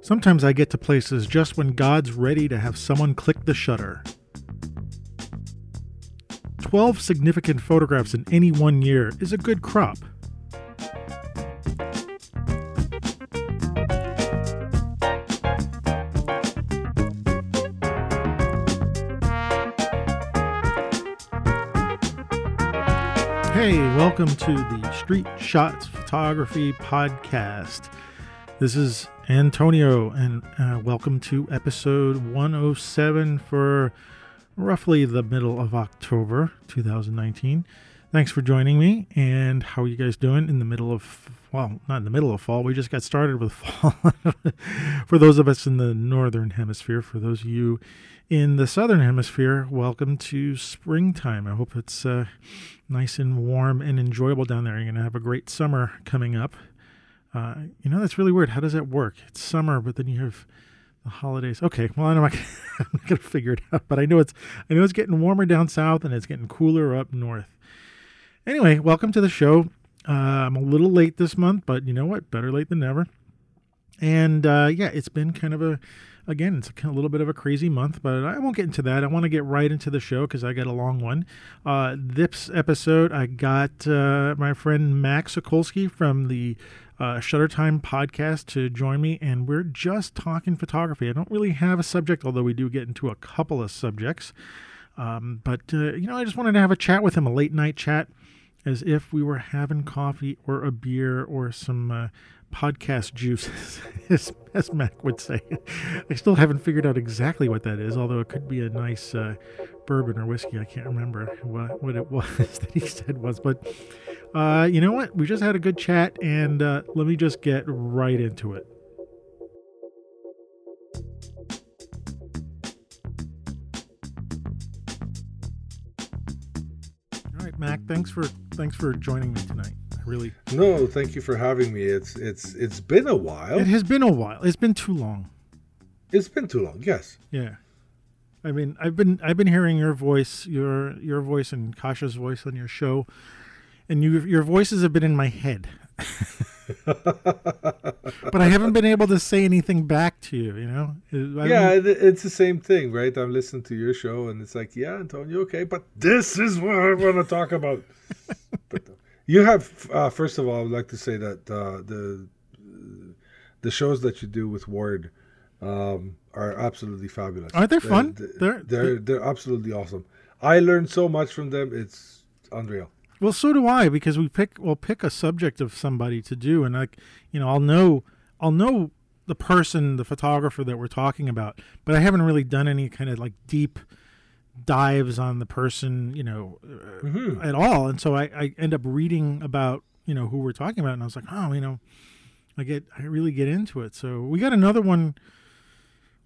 Sometimes I get to places just when God's ready to have someone click the shutter. 12 significant photographs in any one year is a good crop. Hey, welcome to the Street Shots Photography Podcast. This is Antonio, and uh, welcome to episode 107 for roughly the middle of October 2019. Thanks for joining me. And how are you guys doing in the middle of, well, not in the middle of fall, we just got started with fall. for those of us in the northern hemisphere, for those of you in the southern hemisphere, welcome to springtime. I hope it's uh, nice and warm and enjoyable down there. You're going to have a great summer coming up. Uh, you know, that's really weird. How does that work? It's summer, but then you have the holidays. Okay, well, I'm not, I'm not going to figure it out, but I know it's I know it's getting warmer down south and it's getting cooler up north. Anyway, welcome to the show. Uh, I'm a little late this month, but you know what? Better late than never. And uh, yeah, it's been kind of a again, it's a, little bit of a crazy month, but I won't get into that. I want to get right into the show because I got a long one. Uh, this episode, I got uh, my friend Mac Sokolsky from the uh, Shutter Time podcast to join me, and we're just talking photography. I don't really have a subject, although we do get into a couple of subjects. Um, but, uh, you know, I just wanted to have a chat with him, a late night chat, as if we were having coffee or a beer or some uh, podcast juice, as, as Mac would say. I still haven't figured out exactly what that is, although it could be a nice uh, bourbon or whiskey. I can't remember what, what it was that he said was. But uh, you know what? We just had a good chat, and uh, let me just get right into it. All right, Mac. Thanks for thanks for joining me tonight really. No, thank you for having me. It's it's it's been a while. It has been a while. It's been too long. It's been too long. Yes. Yeah. I mean, I've been I've been hearing your voice, your your voice and Kasha's voice on your show, and you your voices have been in my head. but I haven't been able to say anything back to you. You know. I yeah, mean, it's the same thing, right? I'm listening to your show, and it's like, yeah, Antonio, okay, but this is what I want to talk about. but you have uh, first of all, I would like to say that uh, the the shows that you do with Ward um, are absolutely fabulous. Aren't they fun? They're they're, they're they're absolutely awesome. I learned so much from them. It's unreal. Well, so do I because we pick we'll pick a subject of somebody to do, and like you know, I'll know I'll know the person, the photographer that we're talking about, but I haven't really done any kind of like deep dives on the person, you know, uh, mm-hmm. at all. And so I, I end up reading about, you know, who we're talking about. And I was like, oh, you know, I get, I really get into it. So we got another one,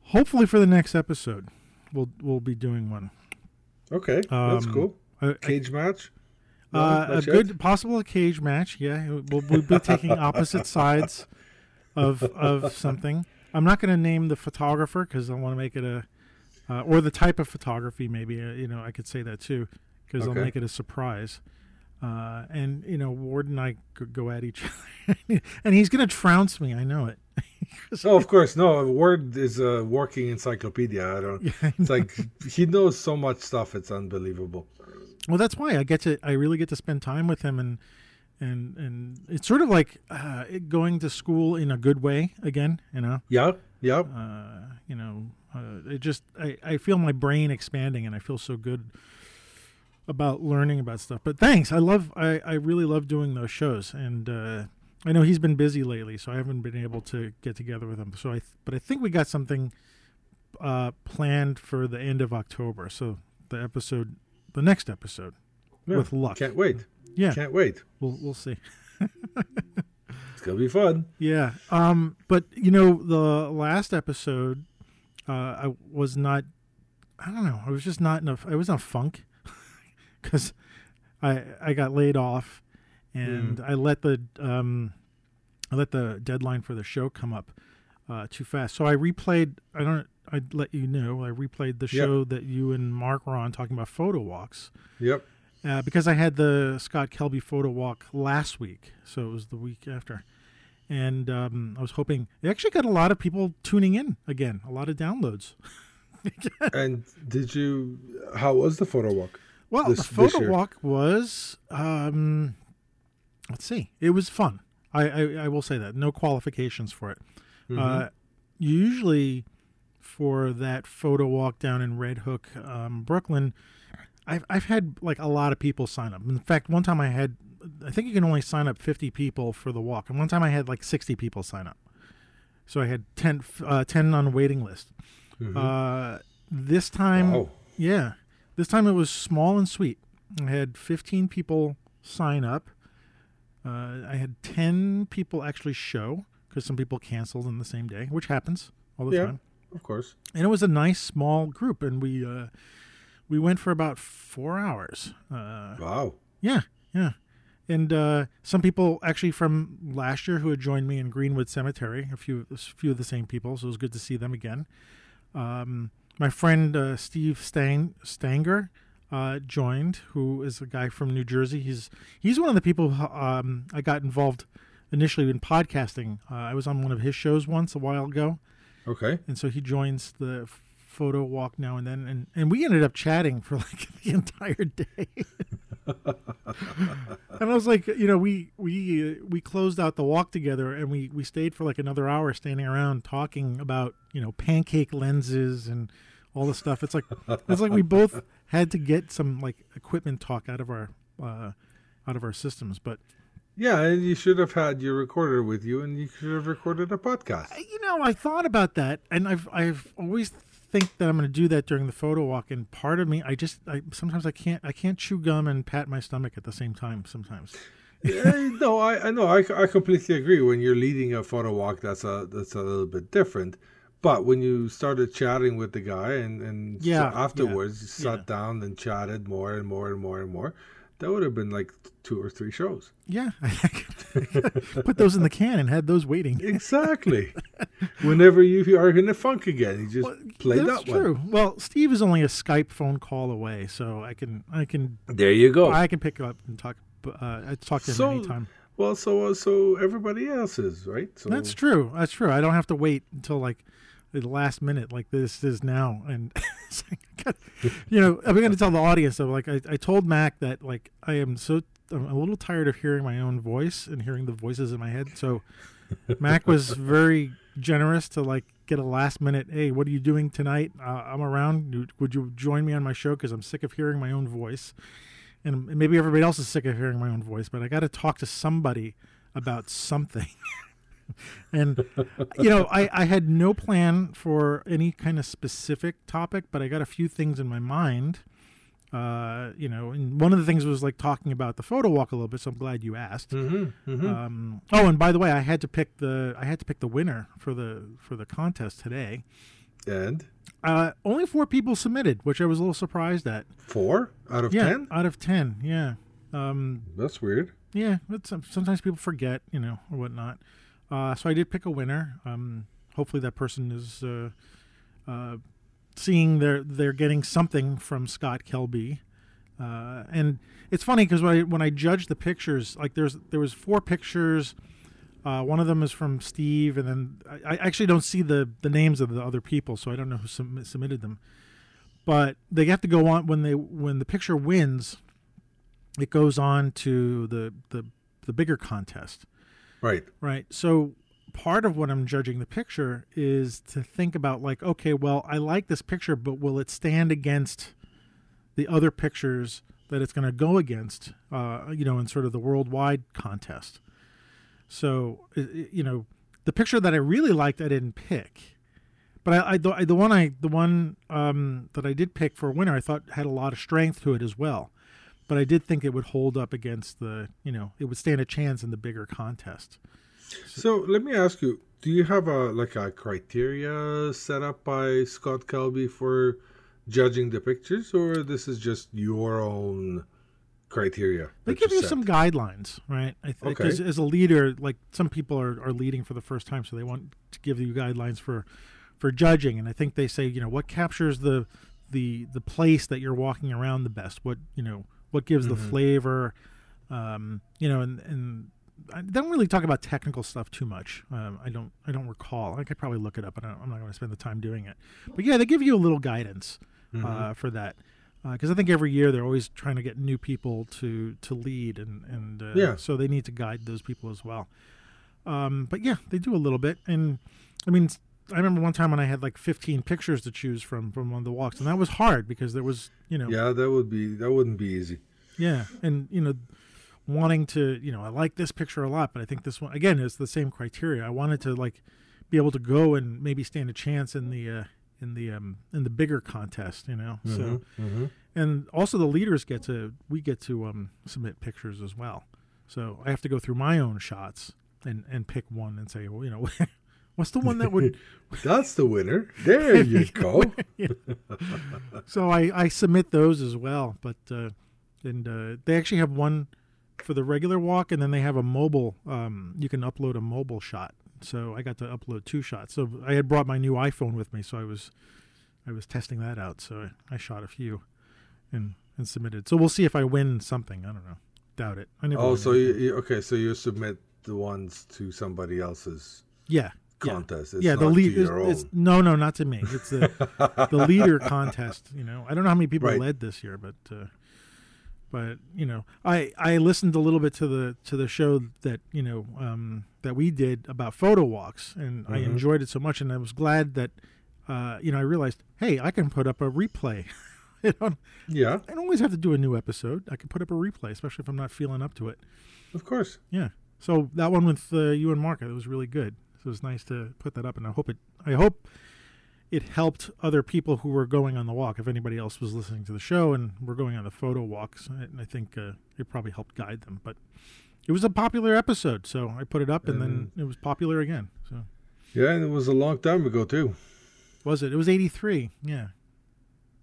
hopefully for the next episode. We'll, we'll be doing one. Okay. Um, that's cool. Cage match? No, uh, a good possible cage match. Yeah. We'll, we'll be taking opposite sides of, of something. I'm not going to name the photographer because I want to make it a, uh, or the type of photography. Maybe uh, you know I could say that too, because okay. I'll make it a surprise. Uh, and you know Ward and I could go at each other, and he's going to trounce me. I know it. oh, of course, no. Ward is a working encyclopedia. I don't. Yeah, I it's like he knows so much stuff. It's unbelievable. Well, that's why I get to. I really get to spend time with him, and and and it's sort of like uh, going to school in a good way again. You know. Yeah. Yeah. Uh, you know, uh, it just I, I feel my brain expanding and I feel so good about learning about stuff. But thanks, I love I, I really love doing those shows, and uh, I know he's been busy lately, so I haven't been able to get together with him. So I th- but I think we got something uh, planned for the end of October. So the episode, the next episode, yeah, with luck. Can't wait. Yeah, can't wait. We'll we'll see. it's gonna be fun. Yeah. Um. But you know, the last episode uh, I was not. I don't know. I was just not enough. I was in a funk because I I got laid off, and mm. I let the um, I let the deadline for the show come up uh, too fast. So I replayed. I don't. I let you know. I replayed the show yep. that you and Mark were on talking about photo walks. Yep. Uh, because I had the Scott Kelby photo walk last week, so it was the week after and um, I was hoping it actually got a lot of people tuning in again, a lot of downloads. and did you? How was the photo walk? Well, this- the photo walk was, um, let's see, it was fun. I, I, I will say that. No qualifications for it. Mm-hmm. Uh, usually, for that photo walk down in Red Hook, um, Brooklyn, I've, I've had like a lot of people sign up. In fact, one time I had, I think you can only sign up 50 people for the walk. And one time I had like 60 people sign up. So I had 10, uh, 10 on the waiting list. Uh, this time, Wow. yeah. This time it was small and sweet. I had 15 people sign up. Uh, I had 10 people actually show because some people canceled in the same day, which happens all the Yeah. time. Of course. And it was a nice small group, and we uh, we went for about four hours. Uh, Wow. yeah, yeah. And uh, some people actually from last year who had joined me in Greenwood Cemetery, a few a few of the same people, so it was good to see them again. Um, my friend uh, Steve Stang, Stanger uh, joined, who is a guy from New Jersey. He's he's one of the people um, I got involved initially in podcasting. Uh, I was on one of his shows once a while ago Okay. and so he joins the photo walk now and then and, and we ended up chatting for like the entire day. And i was like you know we we uh, we closed out the walk together and we we stayed for like another hour standing around talking about you know pancake lenses and all the stuff. It's like it's like we both had to get some like equipment talk out of our uh out of our systems. But Yeah, and you should have had your recorder with you, and you should have recorded a podcast. you know, I thought about that, and I've I've always think that I'm going to do that during the photo walk, and part of me, I just I sometimes I can't I can't chew gum and pat my stomach at the same time. Sometimes, Yeah, no, I, I know. I, I completely agree. When you're leading a photo walk, that's a that's a little bit different. But when you started chatting with the guy, and and Yeah, afterwards you sat yeah. down and chatted more and more and more and more, that would have been like two or three shows. yeah, put those in the can and had those waiting. Exactly. Whenever you are in the funk again, you just play That's that one. true. Well, Steve is only a Skype phone call away, so I can I can There you go. I can pick up and talk. Uh, I talk to him So- anytime. well, so uh, so everybody else is right. So That's true. That's true. I don't have to wait until like the last minute, like this is now. And like, you know, I'm going to tell the audience. So, like, I, I told Mac that like I am so I'm a little tired of hearing my own voice and hearing the voices in my head. So, Mac was very generous to like get a last minute. Hey, what are you doing tonight? Uh, I'm around. Would you join me on my show? Because I'm sick of hearing my own voice, and maybe everybody else is sick of hearing my own voice. But I got to talk to somebody about something. and you know, I, I had no plan for any kind of specific topic, but I got a few things in my mind. Uh, you know, and one of the things was like talking about the photo walk a little bit. So I'm glad you asked. Mm-hmm, mm-hmm. Um, oh, and by the way, I had to pick the I had to pick the winner for the for the contest today. and Uh, only four people submitted, which I was a little surprised at. four out of yeah, ten. out of ten. Yeah, um, That's weird. yeah. But sometimes people forget, you know, or whatnot. Uh, so I did pick a winner. Um, hopefully that person is uh, uh, seeing they're they're getting something from Scott Kelby. Uh, and it's funny because when I when I judged the pictures, like there's there was four pictures. Uh, one of them is from Steve, and then I, I actually don't see the the names of the other people, so I don't know who sub- submitted them. But they have to go on when they when the picture wins. It goes on to the the the bigger contest. Right. Right. So part of what I'm judging the picture is to think about like, okay, well, I like this picture, but will it stand against the other pictures that it's going to go against? Uh, you know, in sort of the worldwide contest. So you know, the picture that I really liked, I didn't pick. But I, I, the, the one I, the one um, that I did pick for a winner, I thought had a lot of strength to it as well. But I did think it would hold up against the, you know, it would stand a chance in the bigger contest. So let me ask you: Do you have a like a criteria set up by Scott Kelby for judging the pictures, or this is just your own criteria? They give you set? some guidelines, right? I think Okay. as, as a leader, like some people are, are leading for the first time, so they want to give you guidelines for for judging. And I think they say, you know, what captures the the the place that you're walking around the best. What you know, what gives the Mhm. flavor, um, you know, and and I don't really talk about technical stuff too much. Um, I don't. I don't recall. I could probably look it up, but I am not going to spend the time doing it. But yeah, they give you a little guidance Mm-hmm. uh, for that because I think every year they're always trying to get new people to to lead, and and uh, Yeah. so they need to guide those people as well. Um, but yeah, they do a little bit, and I mean, I remember one time when I had like 15 pictures to choose from from one of the walks, and that was hard because there was you know Yeah, that would be that wouldn't be easy. yeah, and you know, wanting to, you know, I like this picture a lot, but I think this one again is the same criteria. I wanted to like be able to go and maybe stand a chance in the uh, in the um, in the bigger contest, you know. So hmm and also the leaders get to we get to um, submit pictures as well. So I have to go through my own shots and and pick one and say, well, you know, what's the one that would That's the winner. There you go. so I, I submit those as well. But uh, and uh, they actually have one for the regular walk, and then they have a mobile. Um, you can upload a mobile shot. So I got to upload two shots. So I had brought my new iPhone with me, so I was I was testing that out. So I, I shot a few and and submitted. So we'll see if I win something. I don't know. Doubt it. I never. Oh, so you, you okay? So you submit the ones to somebody else's yeah. Yeah. contest. It's yeah, the not lead. to It's, it's- no, no, not to me. It's the the leader contest. You know, I don't know how many people Right. led this year, but uh, but you know, I I listened a little bit to the to the show that you know um, that we did about photo walks, and I Mhm. enjoyed it so much, and I was glad that uh, you know I realized, hey, I can put up a replay. you know, Yeah, I don't always have to do a new episode. I can put up a replay, especially if I'm not feeling up to it. of course. Yeah. So that one with uh, you and Mark, it was really good. So it was nice to put that up, and I hope it. I hope it helped other people who were going on the walk. If anybody else was listening to the show and were going on the photo walks, I, I think uh, it probably helped guide them. But it was a popular episode, so I put it up, and then it was popular again. So Yeah, and it was a long time ago too. was it? It was eighty three. Yeah.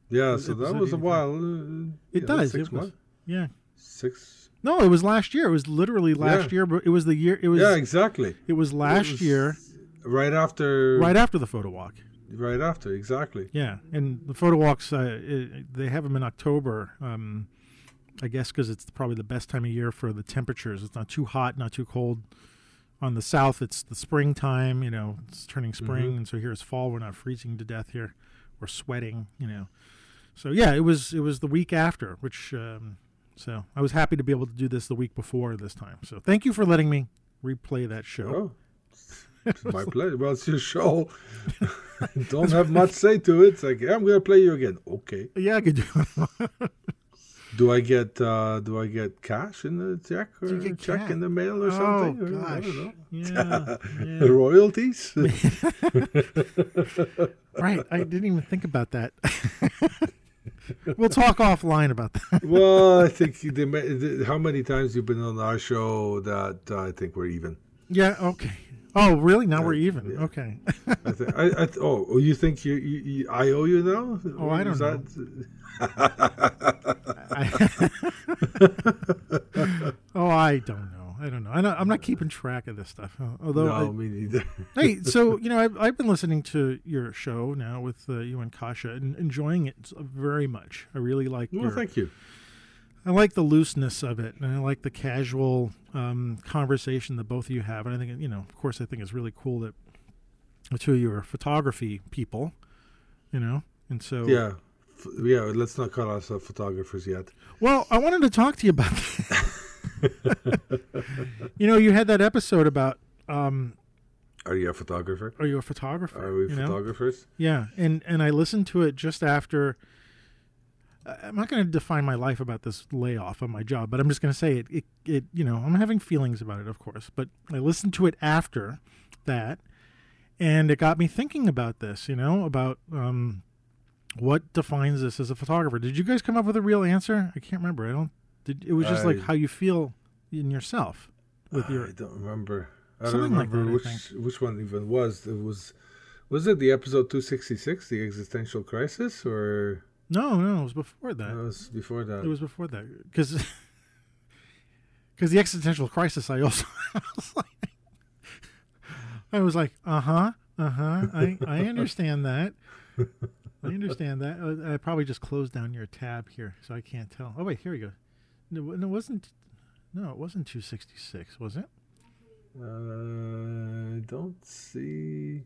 Yeah, so was that at was a while. uh, It yeah, does. Six It was- months. Yeah. Six. No, it was last year. It was literally last Yeah. year, but it was the year. It was. yeah, exactly. It was last was year, Right after. right after the photo walk. Right after, exactly. Yeah, and the photo walks, uh, it, they have them in October. Um, I guess because it's probably the best time of year for the temperatures. It's not too hot, not too cold. On the south, it's the springtime. You know, it's turning spring, Mhm. and so here it's fall. We're not freezing to death here. We're sweating. You know, so yeah, it was it was the week after, which um, so I was happy to be able to do this the week before this time. So thank you for letting me replay that show. Oh, it's my pleasure. Well, it's your show. Don't have much say to it. It's like, yeah, I'm gonna play you again. Okay. Yeah, I could do. Do I get uh do I get cash in the check or Do you get check cash? in the mail or oh something? Or, I gosh, don't know. yeah, yeah. Royalties? Right. I didn't even think about that. We'll talk offline about that. well, I think the, how many times you've been on our show that uh, I think we're even. Yeah. Okay. Oh, really? Now we're Uh, even. yeah. Okay. I think. I, I oh, you think you, you, you I owe you now? Oh, I don't know. I- oh, I don't know. I don't know. I I'm not keeping track of this stuff. uh, Although, no, I- me neither. hey, so you know, I've, I've been listening to your show now with uh, you and Kasha and enjoying it very much. I really like well, your, thank you. I like the looseness of it, and I like the casual um, conversation that both of you have. And I think, you know, of course, I think it's really cool that the two of you are photography people, you know, and so Yeah. Yeah, let's not call ourselves photographers yet. Well, I wanted to talk to you about that. you know, you had that episode about um, Are you a photographer? are you a photographer? Are we you know? photographers? Yeah, and and I listened to it just after. I'm not going to define my life about this layoff on my job, but I'm just going to say it, it. It you know I'm having feelings about it, of course, but I listened to it after that, and it got me thinking about this. You know about um, what defines this as a photographer. Did you guys come up with a real answer? I can't remember. I don't. Did it was just like how you feel in yourself with your I don't remember. I don't Something like remember that, I which which one even was. It was was it the episode 266, the existential crisis, or no no it was before that. It was before that? It was before that because because the existential crisis. I also I was like, I was like, uh huh, uh huh. I I understand that. I understand that. Uh, I probably just closed down your tab here, so I can't tell. Oh wait, here we go. No, it wasn't. No, it wasn't 266, was it? Uh, I don't see.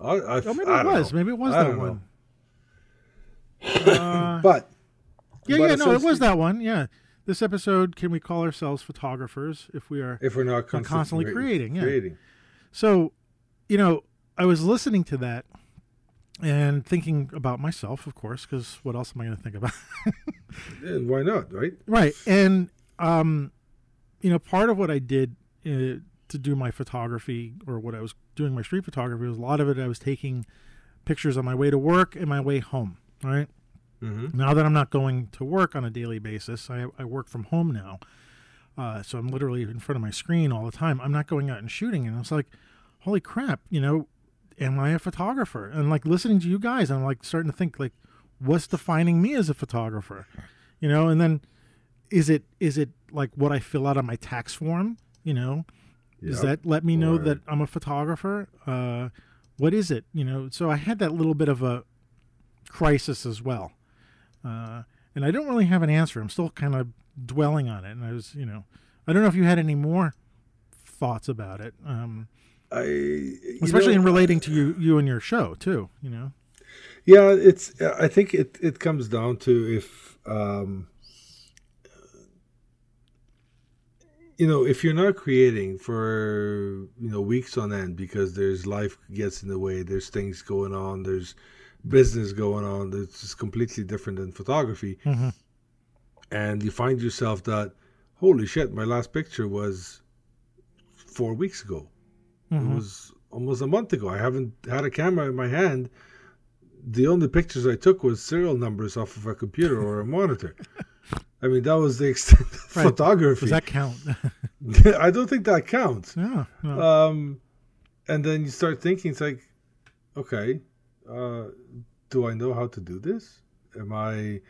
I, I, Oh, maybe I it was. know. Maybe it was that one. Uh, but yeah, but yeah, no, it was that one. Yeah. This episode, can we call ourselves photographers if we are? if we're not constantly, constantly creating, yeah. creating, So, you know, I was listening to that and thinking about myself, of course, because what else am I going to think about? why not? Right? right. And, um, you know, part of what I did uh, to do my photography or what I was doing my street photography was a lot of it I was taking pictures on my way to work and my way home. Right. Mm-hmm. Now that I'm not going to work on a daily basis, I, I work from home now. Uh, so I'm literally in front of my screen all the time. I'm not going out and shooting. And it's like, holy crap, you know, am I a photographer? And like listening to you guys, I'm like starting to think like, what's defining me as a photographer? You know, and then is it is it like what I fill out on my tax form? You know, does that let me know Or- that I'm a photographer? Uh, what is it? You know, so I had that little bit of a crisis as well. Uh, and I don't really have an answer. I'm still kind of dwelling on it. And I was, you know, I don't know if you had any more thoughts about it, um, I especially know, in relating to you, you and your show too. You know, Yeah, it's. I think it it comes down to if um, you know if you're not creating for you know weeks on end because there's life gets in the way, there's things going on, there's business going on that's just completely different than photography, Mhm. and you find yourself that holy shit, my last picture was four weeks ago. Mhm. It was almost a month ago. I haven't had a camera in my hand. The only pictures I took was serial numbers off of a computer or a monitor. I mean, that was the extent of Right. photography. does that count? I don't think that counts. no, no. Um, and then you start thinking, it's like, okay, uh, do I know how to do this? Am I,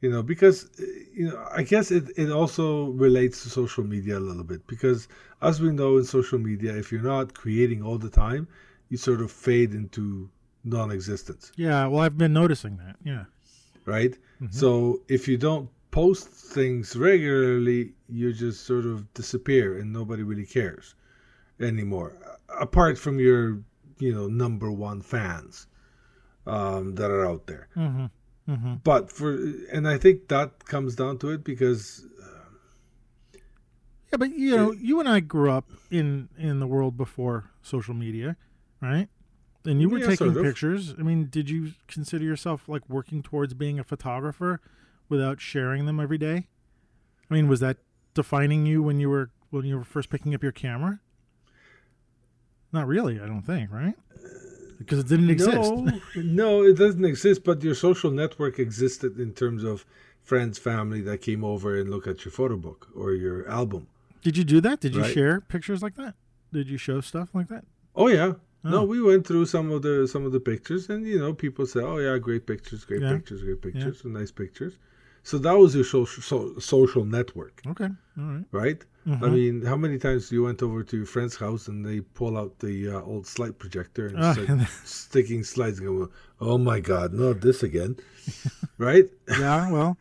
you know, because, uh, you know, I guess it, it also relates to social media a little bit because as we know in social media, if you're not creating all the time, you sort of fade into non existence, yeah. Well, I've been noticing that. Yeah. right? So if you don't post things regularly, you just sort of disappear and nobody really cares anymore. Apart from your, you know, number one fans um, that are out there. Mm-hmm. Mm-hmm. But for, and I think that comes down to it because, Yeah, but you know, you and I grew up in in the world before social media, right? And you were Yeah, taking sort of. pictures. I mean, did you consider yourself like working towards being a photographer without sharing them every day? I mean, was that defining you when you were when you were first picking up your camera? Not really, I don't think, right? Because it didn't exist. no, no, it doesn't exist, but your social network existed in terms of friends, family that came over and look at your photo book or your album. Did you do that? Did you Right. share pictures like that? Did you show stuff like that? Oh yeah. Oh. No, we went through some of the some of the pictures, and you know, people say, "Oh yeah, great pictures, great Yeah. pictures, great pictures, and nice pictures." So that was your social so, social network, Okay, all right. right? I Mhm. mean, how many times you went over to your friend's house and they pull out the uh, old slide projector and start and- sticking slides and go, "Oh my God, not this again!" right? yeah, well,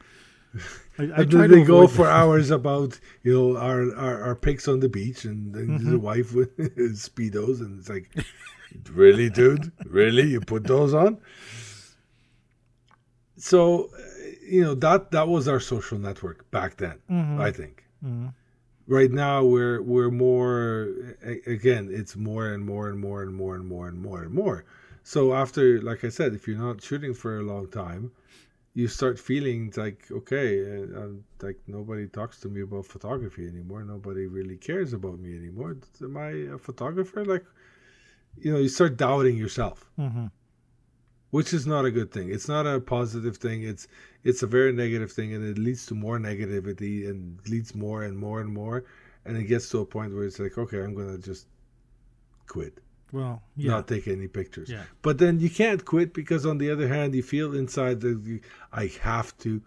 I, I and then they go for hours about you know our our, our pics on the beach and, and Mm-hmm. the wife with speedos and it's like really dude really you put those on so uh, you know that that was our social network back then Mhm. i think Mhm. Right now we're we're more again it's more and more and more and more and more and more and more. So after like i said if you're not shooting for a long time you start feeling like okay uh, uh, like nobody talks to me about photography anymore. Nobody really cares about me anymore. Am i a photographer? Like you know you start doubting yourself. Mhm. Which is not a good thing. It's not a positive thing. It's it's a very negative thing, and it leads to more negativity and leads more and more and more, and it gets to a point where it's like, okay, I'm gonna just quit, Well, yeah, not take any pictures. yeah, But then you can't quit because on the other hand, you feel inside that you, I have to.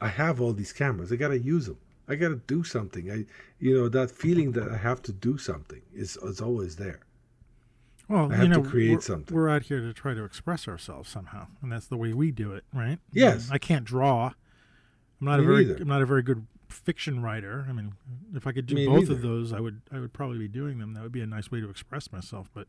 I have all these cameras. I gotta use them. I gotta do something. I, you know, that feeling that I have to do something is is always there. Well, I have you to know, create we're, something. We're out here to try to express ourselves somehow, and that's the way we do it, right? Yes. I can't draw. I'm not a very neither. I'm not a very good fiction writer. I mean, if I could do Me both neither. of those, I would I would probably be doing them. That would be a nice way to express myself. But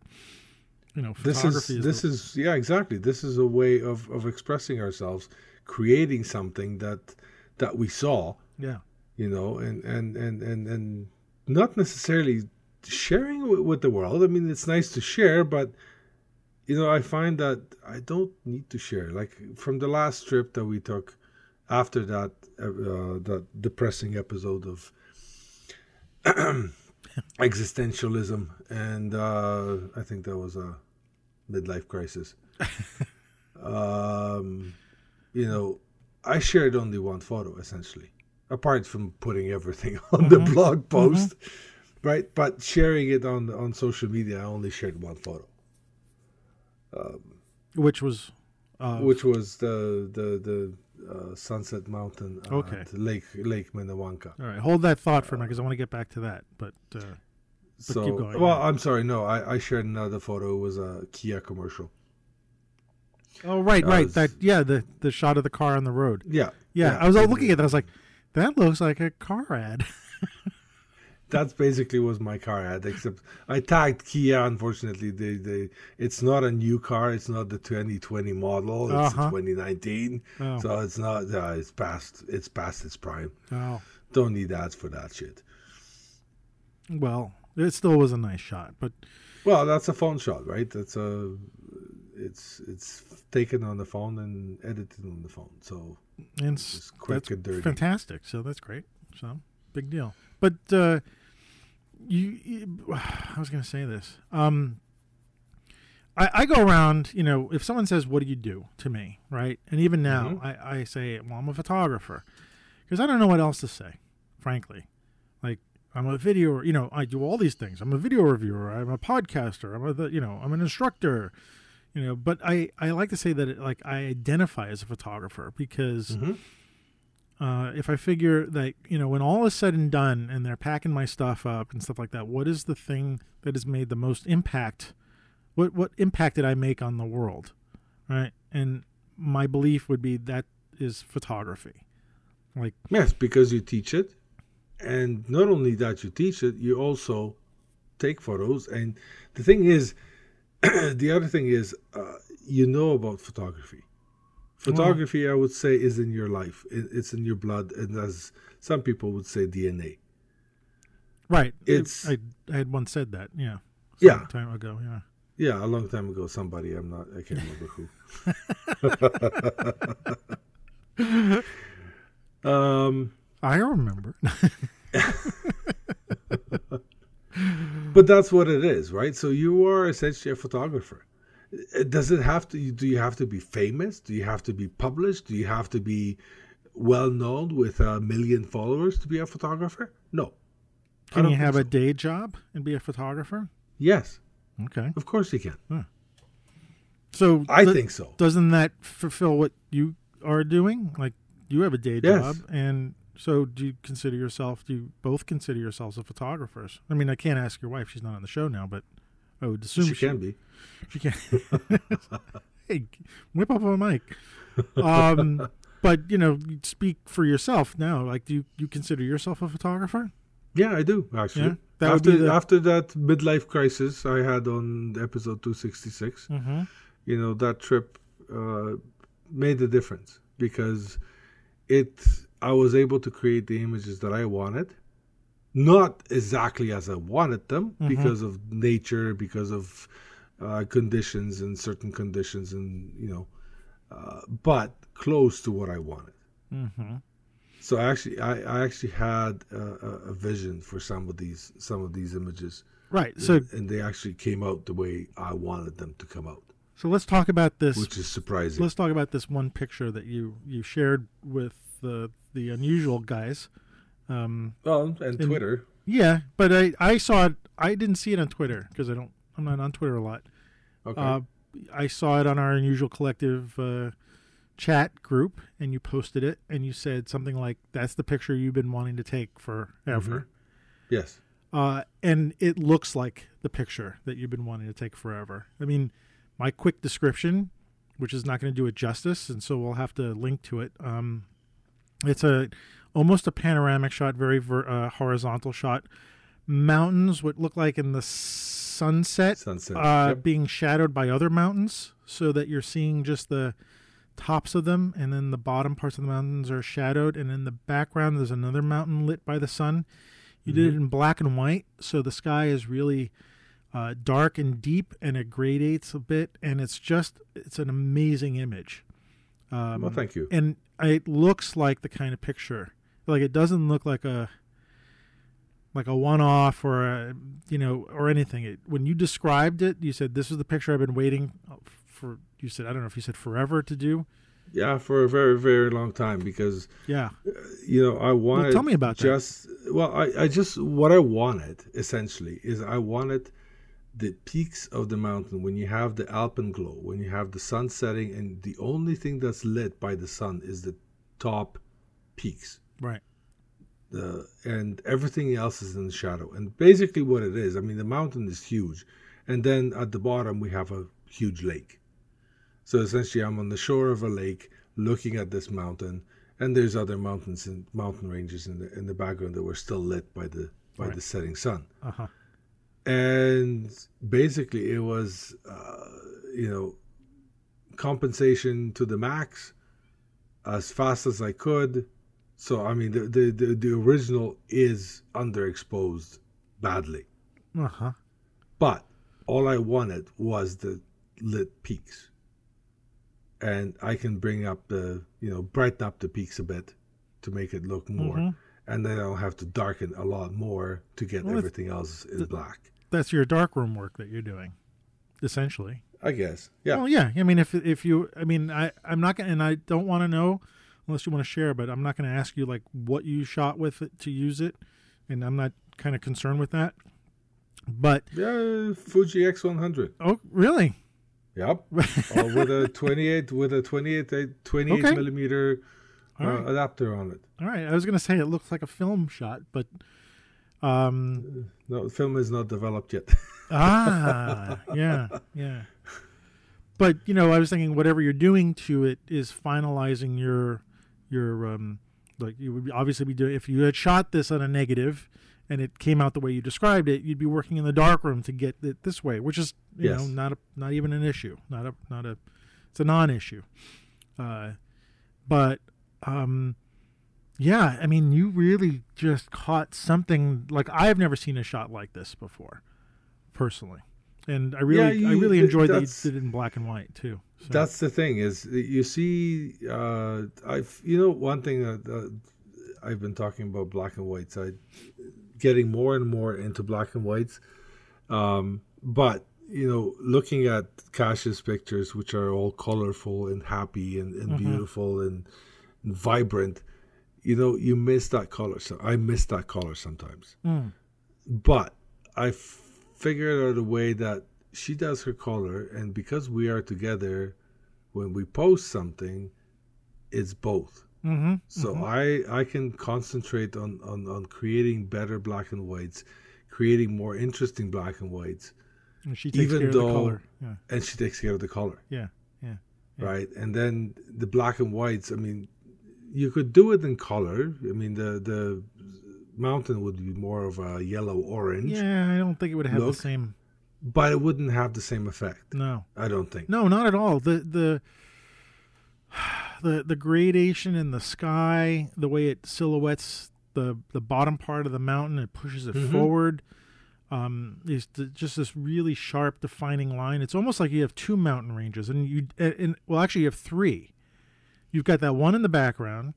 you know, This is is, this the- is yeah exactly. This is a way of of expressing ourselves, creating something that that we saw, yeah, you know, and and and and and not necessarily sharing with, with the world. I mean, it's nice to share, but you know, I find that I don't need to share. Like from the last trip that we took after that uh, uh, that depressing episode of existentialism, and uh, I think that was a midlife crisis. um, you know, I shared only one photo essentially, apart from putting everything on the Mhm. blog post, right? But sharing it on on social media, I only shared one photo, which was uh, which was the the the uh, Sunset Mountain uh, Okay. at Lake Lake Minnewanka. all right. Hold that thought for a minute because I want to get back to that. But uh, So, keep going, well. I'm sorry, no, I, I shared another photo. It was a Kia commercial. oh, right, right. That yeah, the the shot of the car on the road. Yeah, Yeah, I was looking at that. I was like, that looks like a car ad. That's basically was my car ad. Except I tagged Kia. Unfortunately, they they it's not a new car. It's not the 2020 model. It's Uh-huh. 2019. Oh, So it's not. Uh, it's past. It's past its prime. oh. Don't need ads for that shit. well, it still was a nice shot, but Well, that's a phone shot, right? That's a. It's it's taken on the phone and edited on the phone. So it's it's quick that's and dirty. fantastic. So that's great. So big deal. But uh, you, you, I was going to say this. Um, I, I go around, you know, if someone says, "What do you do?" to me, right, and even now, Mhm. I, I say, "Well, I'm a photographer," because I don't know what else to say, frankly. Like I'm a video, you know, I do all these things. I'm a video reviewer. I'm a podcaster. I'm a, you know, I'm an instructor. You know, but I, I like to say that it, like I identify as a photographer because Mhm. Uh, if I figure that you know when all is said and done and they're packing my stuff up and stuff like that, what is the thing that has made the most impact? What what impact did I make on the world, right? And my belief would be that is photography. Like Yes, because you teach it, and not only that you teach it, you also take photos. And the thing is, the other thing is, uh, you know about photography. Photography, I would say, is in your life. It's in your blood, and as some people would say, DNA. right, It's- I I had once said that, yeah, Yeah. time ago, yeah. Yeah, a long time ago, somebody I'm not, I can't remember who. um, I remember. But that's what it is, right? So you are essentially a photographer. Does it have to? Do you have to be famous? Do you have to be published? Do you have to be well known with a million followers to be a photographer? No. Can you have a day job and be a photographer? Yes, Okay, of course you can. so I th- think so. doesn't that fulfill what you are doing? Like you have a day Yes. job, and so do you consider yourself? Do you both consider yourselves as photographers? I mean, I can't ask your wife; she's not on the show now, but I would assume She can be. She can't. hey, whip up a mic. Um, but you know, speak for yourself now. Like, do you, you consider yourself a photographer? Yeah, I do actually. Yeah, that after the- after that midlife crisis I had on episode 266, Mm-hmm. you know that trip uh, made a difference because it I was able to create the images that I wanted, not exactly as I wanted them Mhm. because of nature, because of uh, conditions and certain conditions, and you know, uh, but close to what I wanted. Mm-hmm. So actually, I, I actually had a, a, vision for some of these some of these images, Right. So, and they actually came out the way I wanted them to come out, so let's talk about this. which is surprising. Let's talk about this one picture that you you shared with the the unusual guys. Um, Well, and Twitter. yeah, but I I saw it. I didn't see it on Twitter because I don't. I'm not on Twitter a lot. Okay. Uh, I saw it on our unusual collective uh, chat group, and you posted it, and you said something like, "That's the picture you've been wanting to take forever," yes. uh, and it looks like the picture that you've been wanting to take forever. I mean, my quick description, which is not going to do it justice, and so we'll have to link to it. Um, it's a almost a panoramic shot, very ver, uh, horizontal shot. Mountains, what look like in the sunset, Sunset. uh, Yep. being shadowed by other mountains, so that you're seeing just the tops of them, and then the bottom parts of the mountains are shadowed, and in the background there's another mountain lit by the sun. You did Mm-hmm. it in black and white, so the sky is really uh, dark and deep, and it gradates a bit, and it's just it's an amazing image. Um, well, thank you. and it looks like the kind of picture like it doesn't look like a like a one-off or a you know or anything it, when you described it you said this is the picture i've been waiting uh, for you said i don't know if you said forever to do Yeah, for a very, very long time because yeah uh, you know I wanted. tell me about that. just well, I, I just what I wanted essentially is I wanted the peaks of the mountain when you have the alpenglow, when you have the sun setting, and the only thing that's lit by the sun is the top peaks. right the and everything else is in the shadow. And basically, what it is, I mean, the mountain is huge, and then at the bottom we have a huge lake. So essentially, I'm on the shore of a lake looking at this mountain, and there's other mountains and mountain ranges in the in the background that were still lit by the by Right. the setting sun. uh-huh And basically, it was, uh, you know, compensation to the max, as fast as I could. So I mean, the the the, the original is underexposed badly, uh-huh but all I wanted was the lit peaks, and I can bring up the you know brighten up the peaks a bit to make it look more, Mhm. and then I'll have to darken a lot more to get Well, everything else in the- black. that's your darkroom work that you're doing essentially I guess, yeah. Well, yeah. I mean, if if you, I mean, I I'm not gonna, and I don't want to know unless you want to share, but I'm not going to ask you like what you shot with it to use it, and I'm not kind of concerned with that. But Yeah, Fuji X100. oh, really? Yep. or with a 28 with a 28 uh, 28 Okay. millimeter uh, right. adapter on it. All right. I was going to say it looks like a film shot, but um, No, film is not developed yet. ah, yeah, yeah. But you know, I was thinking whatever you're doing to it is finalizing your your um like you would obviously be doing if you had shot this on a negative and it came out the way you described it, you'd be working in the darkroom to get it this way, which is you Yes. know not a not even an issue, not a not a it's a non-issue. Uh, but um, yeah, I mean, you really just caught something like I've never seen a shot like this before, personally, and I really Yeah, I really enjoyed that you did it in black and white too. So, That's the thing is you see, uh, I've you know one thing that uh, I've been talking about black and whites. I getting more and more into black and whites, um, but you know, looking at Cash's pictures, which are all colorful and happy and, and Mhm. beautiful and, and vibrant, you know, you miss that color. So I miss that color sometimes. Mm, But I figured out a way that she does her color, and because we are together, when we post something, it's both. hmm So I I can concentrate on, on on creating better black and whites, creating more interesting black and whites, and she takes even care of though- the color. Yeah, and she takes care of the color, yeah, yeah. Yeah. right? And then the black and whites. I mean, you could do it in color. I mean, the the mountain would be more of a yellow orange, Yeah, I don't think it would have Look. the same. but it wouldn't have the same effect. No, I don't think. no, not at all. The the the the gradation in the sky, the way it silhouettes the the bottom part of the mountain, it pushes it Mhm. forward. Um, is just this really sharp, defining line. It's almost like you have two mountain ranges, and you and, and well, actually, you have three. You've got that one in the background.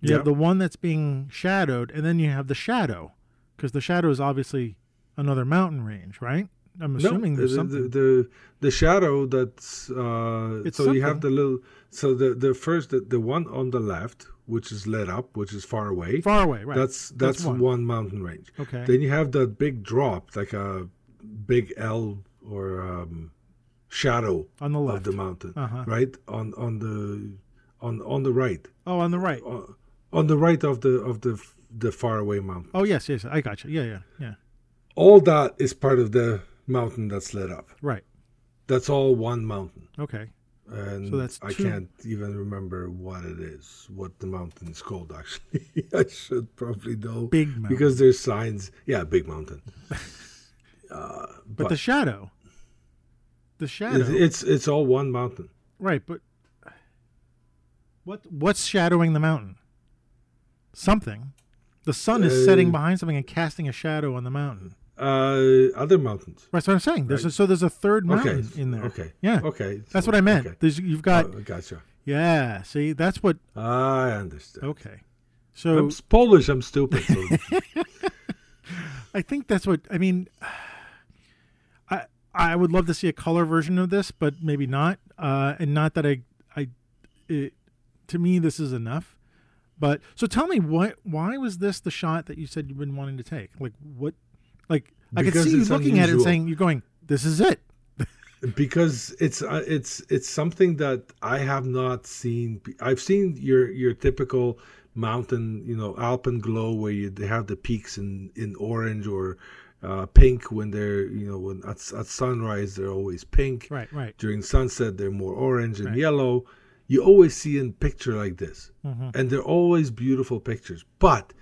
You Yep. have the one that's being shadowed, and then you have the shadow, because the shadow is obviously another mountain range, right? I'm assuming no, there's the, something. The, the the shadow that's uh, It's so you have the little so the the first the, the one on the left which is lit up which is far away Far away, right? that's That's that's, one. one. mountain range okay. then you have that big drop like a big L or um, shadow on the left of the mountain Uh-huh. right on on the on on the right Oh, on the right. on, on the right of the of the the far away mountain Oh, yes, yes. I got you. Yeah, yeah, yeah. all that is part of the mountain that's lit up Right. that's all one mountain Okay. and So that's I two- can't even remember what it is, what the mountain is called. Actually, I should probably know Big mountain. because there's signs. Yeah, big mountain. uh, but, but the shadow. The shadow. it's, it's it's all one mountain. right, but what what's shadowing the mountain? Something. The sun is setting Uh, behind something and casting a shadow on the mountain. Uh, other mountains. That's what I'm saying. There's Right. a, so there's a third mountain Okay. in there. Okay. Yeah. Okay. That's so- what I meant. Okay. There's, you've got Oh, gotcha. yeah. See, that's what. I understand. Okay. So I'm Polish. I'm stupid. So I think that's what I mean. I I would love to see a color version of this, but maybe not. Uh, and not that I I it, to me this is enough. But so tell me what why was this the shot that you said you've been wanting to take? Like what? Like I could see you looking at it and saying you're going, this is it. because it's uh, it's it's something that I have not seen. I've seen your your typical mountain, you know, alpenglow where you they have the peaks in in orange or uh, pink when they're you know when at, at sunrise they're always pink. Right. Right. During sunset they're more orange and Right. yellow. You always see in picture like this, Mhm. and they're always beautiful pictures. But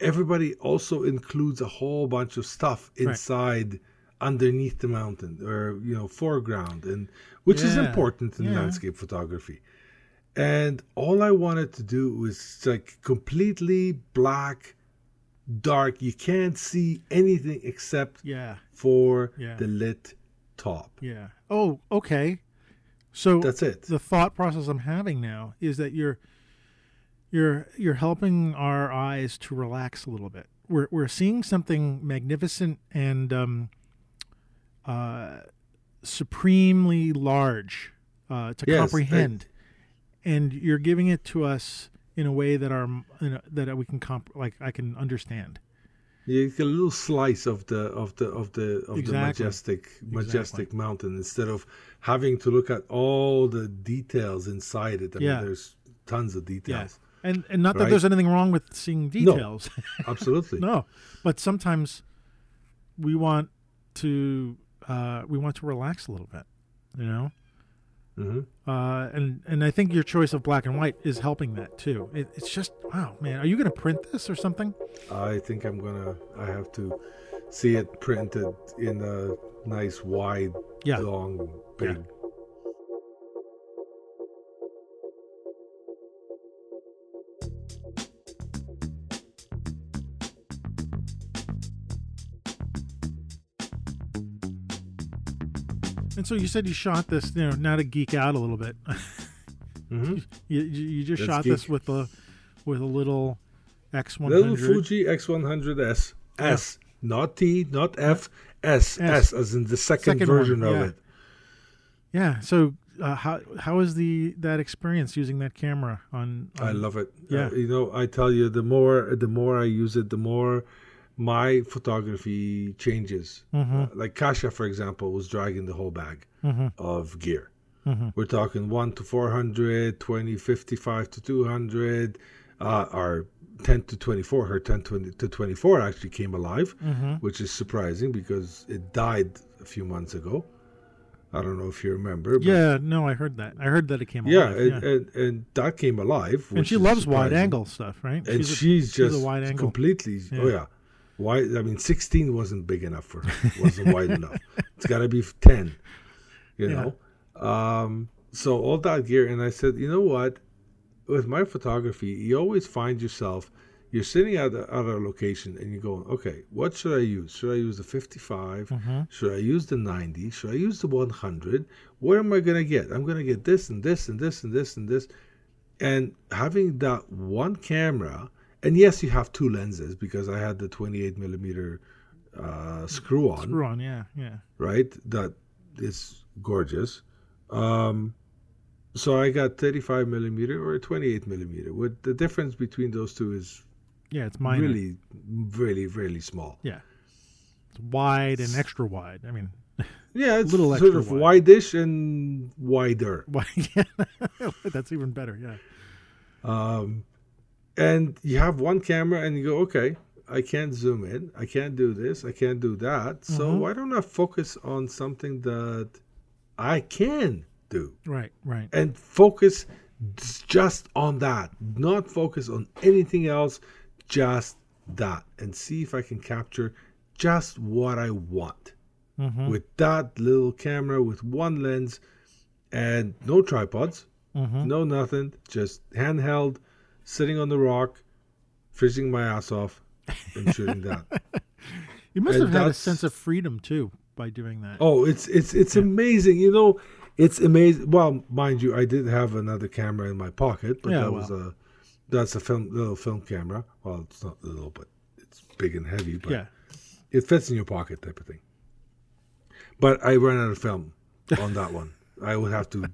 everybody also includes a whole bunch of stuff Right. inside underneath the mountain or you know foreground and which is important in yeah. landscape photography and all i wanted to do was like completely black dark you can't see anything except Yeah. for Yeah. the lit top Yeah. Oh, okay. So that's it the thought process I'm having now is that you're you're you're helping our eyes to relax a little bit. We're we're seeing something magnificent and um, uh, supremely large uh, to Yes, comprehend, and you're giving it to us in a way that our in a, that we can comp- like I can understand. You get a little slice of the of the of the of Exactly. the majestic majestic mountain instead of having to look at all the details inside it i Yeah. mean there's tons of details And and not that Right. there's anything wrong with seeing details. absolutely No, but sometimes we want to uh, we want to relax a little bit, you know. Hmm Uh, and and I think your choice of black and white is helping that too. It, it's just wow, man. Are you going to print this or something? I think I'm gonna. I have to see it printed in a nice, wide, Yeah. long, big. And so you said you shot this, you know, now to geek out a little bit. hmm you, you you just shot this with a with a little X one Little. Fuji X100S, S, S not T, not F, S, S. As in the second, Second one, version of yeah. it. Yeah. So uh, how how is the that experience using that camera on? I love it. yeah. Uh, you know, I tell you, the more the more I use it, the more my photography changes. Mhm. Uh, like Kasha, for example, was dragging the whole bag Mhm. of gear. Mhm. We're talking 1 to 400, 20, 55 to 200, uh, or 10 to 24. Her 10 to to 24 actually came alive, Mhm. which is surprising because it died a few months ago. I don't know if you remember. But Yeah. No, I heard that. I heard that it came Yeah, alive. and, And, and that came alive. and she loves wide angle stuff, right? And a- she's, just a wide angle. completely. Oh Yeah. Wide. I mean, sixteen wasn't big enough for her. wasn't wide enough. It's got to be ten. You Yeah. know. Um. So all that gear, and I said, you know what? With my photography, you always find yourself. You're sitting at a, at a location and you're going, okay, what should I use? Should I use the 55? Mhm. Should I use the 90? Should I use the 100? What am I going to get? I'm going to get this and this and this and this and this. And having that one camera, and yes, you have two lenses because I had the 28 millimeter uh, screw on, Screw on, yeah, yeah. right? That is gorgeous. Um, so I got 35 millimeter or 28 millimeter. With the difference between those two is Yeah, it's minor. really, really, really small. Yeah, it's wide and extra wide. I mean, Yeah, it's Little sort of wide. wide-ish and wider. wide. yeah. That's even better. Yeah. Um, and you have one camera and you go, okay, I can't zoom in. I can't do this. I can't do that. So Mhm. why don't I focus on something that I can do Right, right. and focus just on that not focus on anything else just that and see if i can capture just what i want Mm-hmm. with that little camera with one lens and no tripods Mm-hmm. no nothing just handheld sitting on the rock fishing my ass off and shooting that You must and have had a sense of freedom too by doing that. Oh, it's it's it's amazing. You know, it's amazing. Well, mind you, I did have another camera in my pocket, but Yeah, that well. was a that's a film little film camera. Well, it's not little, but it's big and heavy. But yeah. it fits in your pocket type of thing. But I ran out of film on that one. I would have to,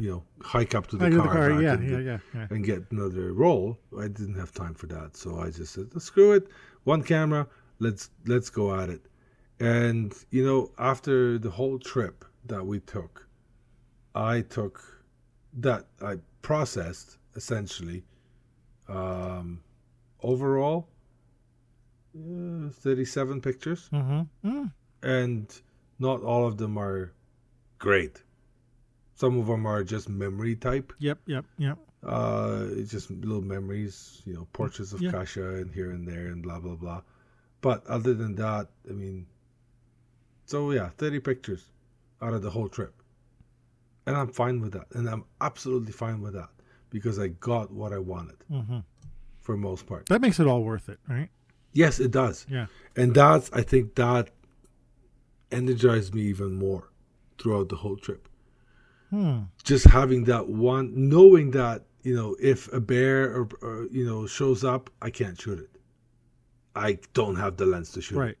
you know, hike up to the car, the car, yeah, and, yeah, get- yeah, yeah. and get another roll. I didn't have time for that, so I just said, "Screw it, one camera. Let's let's go at it." And you know, after the whole trip that we took, I took that I processed essentially um, overall uh, thirty-seven pictures Mm-hmm. Mm. and not all of them are great. Some of them are just memory type. Yep, yep, yep. Uh, it's just little memories, you know, portraits of Yeah. Kasha and here and there and blah blah blah. But other than that, I mean, so yeah, thirty pictures out of the whole trip, and I'm fine with that, and I'm absolutely fine with that because I got what I wanted Mm-hmm. for most part. That makes it all worth it, right? Yes, it does. Yeah. And that's I think that energized me even more throughout the whole trip. Hmm. Just having that one knowing that, you know, if a bear or, or you know shows up, I can't shoot it. I don't have the lens to shoot Right. it.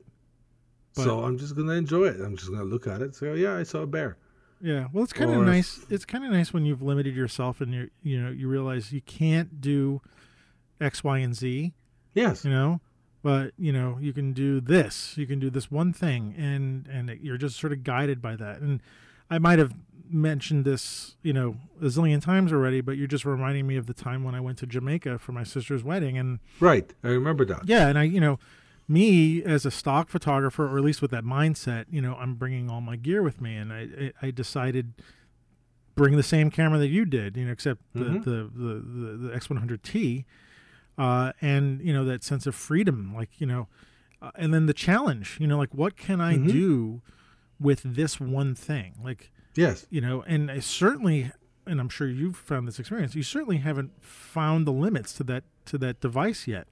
so I'm just gonna enjoy it. I'm just gonna look at it, say, oh, yeah, I saw a bear. Yeah. Well, it's kind of Or if- nice. It's kind of nice when you've limited yourself and you you know you realize you can't do X, Y, and Z. Yes. You know, but you know you can do this. You can do this one thing, and and it, you're just sort of guided by that. And I might have mentioned this, you know, a zillion times already, but you're just reminding me of the time when I went to Jamaica for my sister's wedding, and Right. I remember that. yeah, and I, you know, me as a stock photographer, or at least with that mindset, you know, I'm bringing all my gear with me, and I, I, decided bring the same camera that you did, you know, except the Mhm. the, the, the the X100T, uh, and you know that sense of freedom, like you know, uh, and then the challenge, you know, like what can I Mhm. do with this one thing, like Yes. you know, and I certainly, and I'm sure you've found this experience, you certainly haven't found the limits to that to that device yet,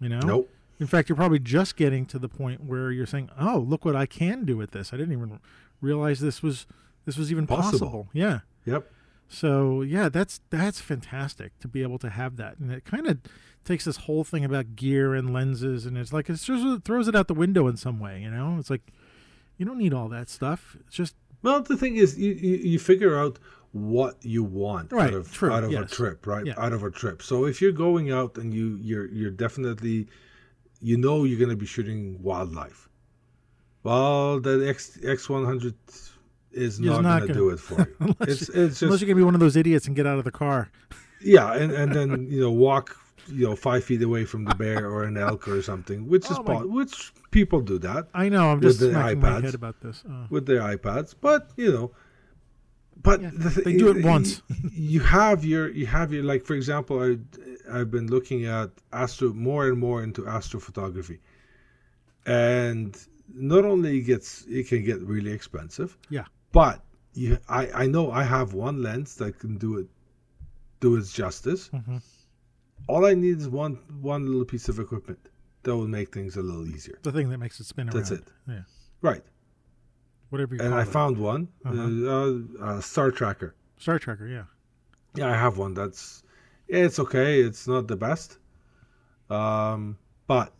you know. Nope. In fact, you're probably just getting to the point where you're saying, "Oh, look what I can do with this. I didn't even realize this was this was even Possible. possible." Yeah. Yep. So yeah, that's that's fantastic to be able to have that, and it kind of takes this whole thing about gear and lenses, and it's like it's just it throws it out the window in some way. You know, it's like you don't need all that stuff. It's just Well, the thing is, you, you, you figure out what you want Right, out of true, out of a trip, right? Yeah. Out of a trip. So if you're going out and you you're you're definitely, you know, you're going to be shooting wildlife. Well, the X X one hundred is not, not going to do it for you. unless it's it's unless just you're gonna be one of those idiots and get out of the car. yeah, and and then you know walk you know five feet away from the bear or an elk or something, which oh is Oh my- po- which people do that. I know. I'm just the smacking my head about this. Oh. with their iPads, but you know, but Yeah, the thi- they do it once. You have your, you have your, like for example, I I've been looking at astro more and more into astrophotography, and not only it gets it can get really expensive, Yeah. but you, I I know I have one lens that can do it, do its justice. Mhm. All I need is one one little piece of equipment that will make things a little easier. The thing that makes it spin around. That's it. Yeah. Right, Whatever you and I it. found one, Uh-huh. uh, uh, Star Tracker. Star Tracker, Yeah. Yeah, I have one. That's it's okay. It's not the best, um, but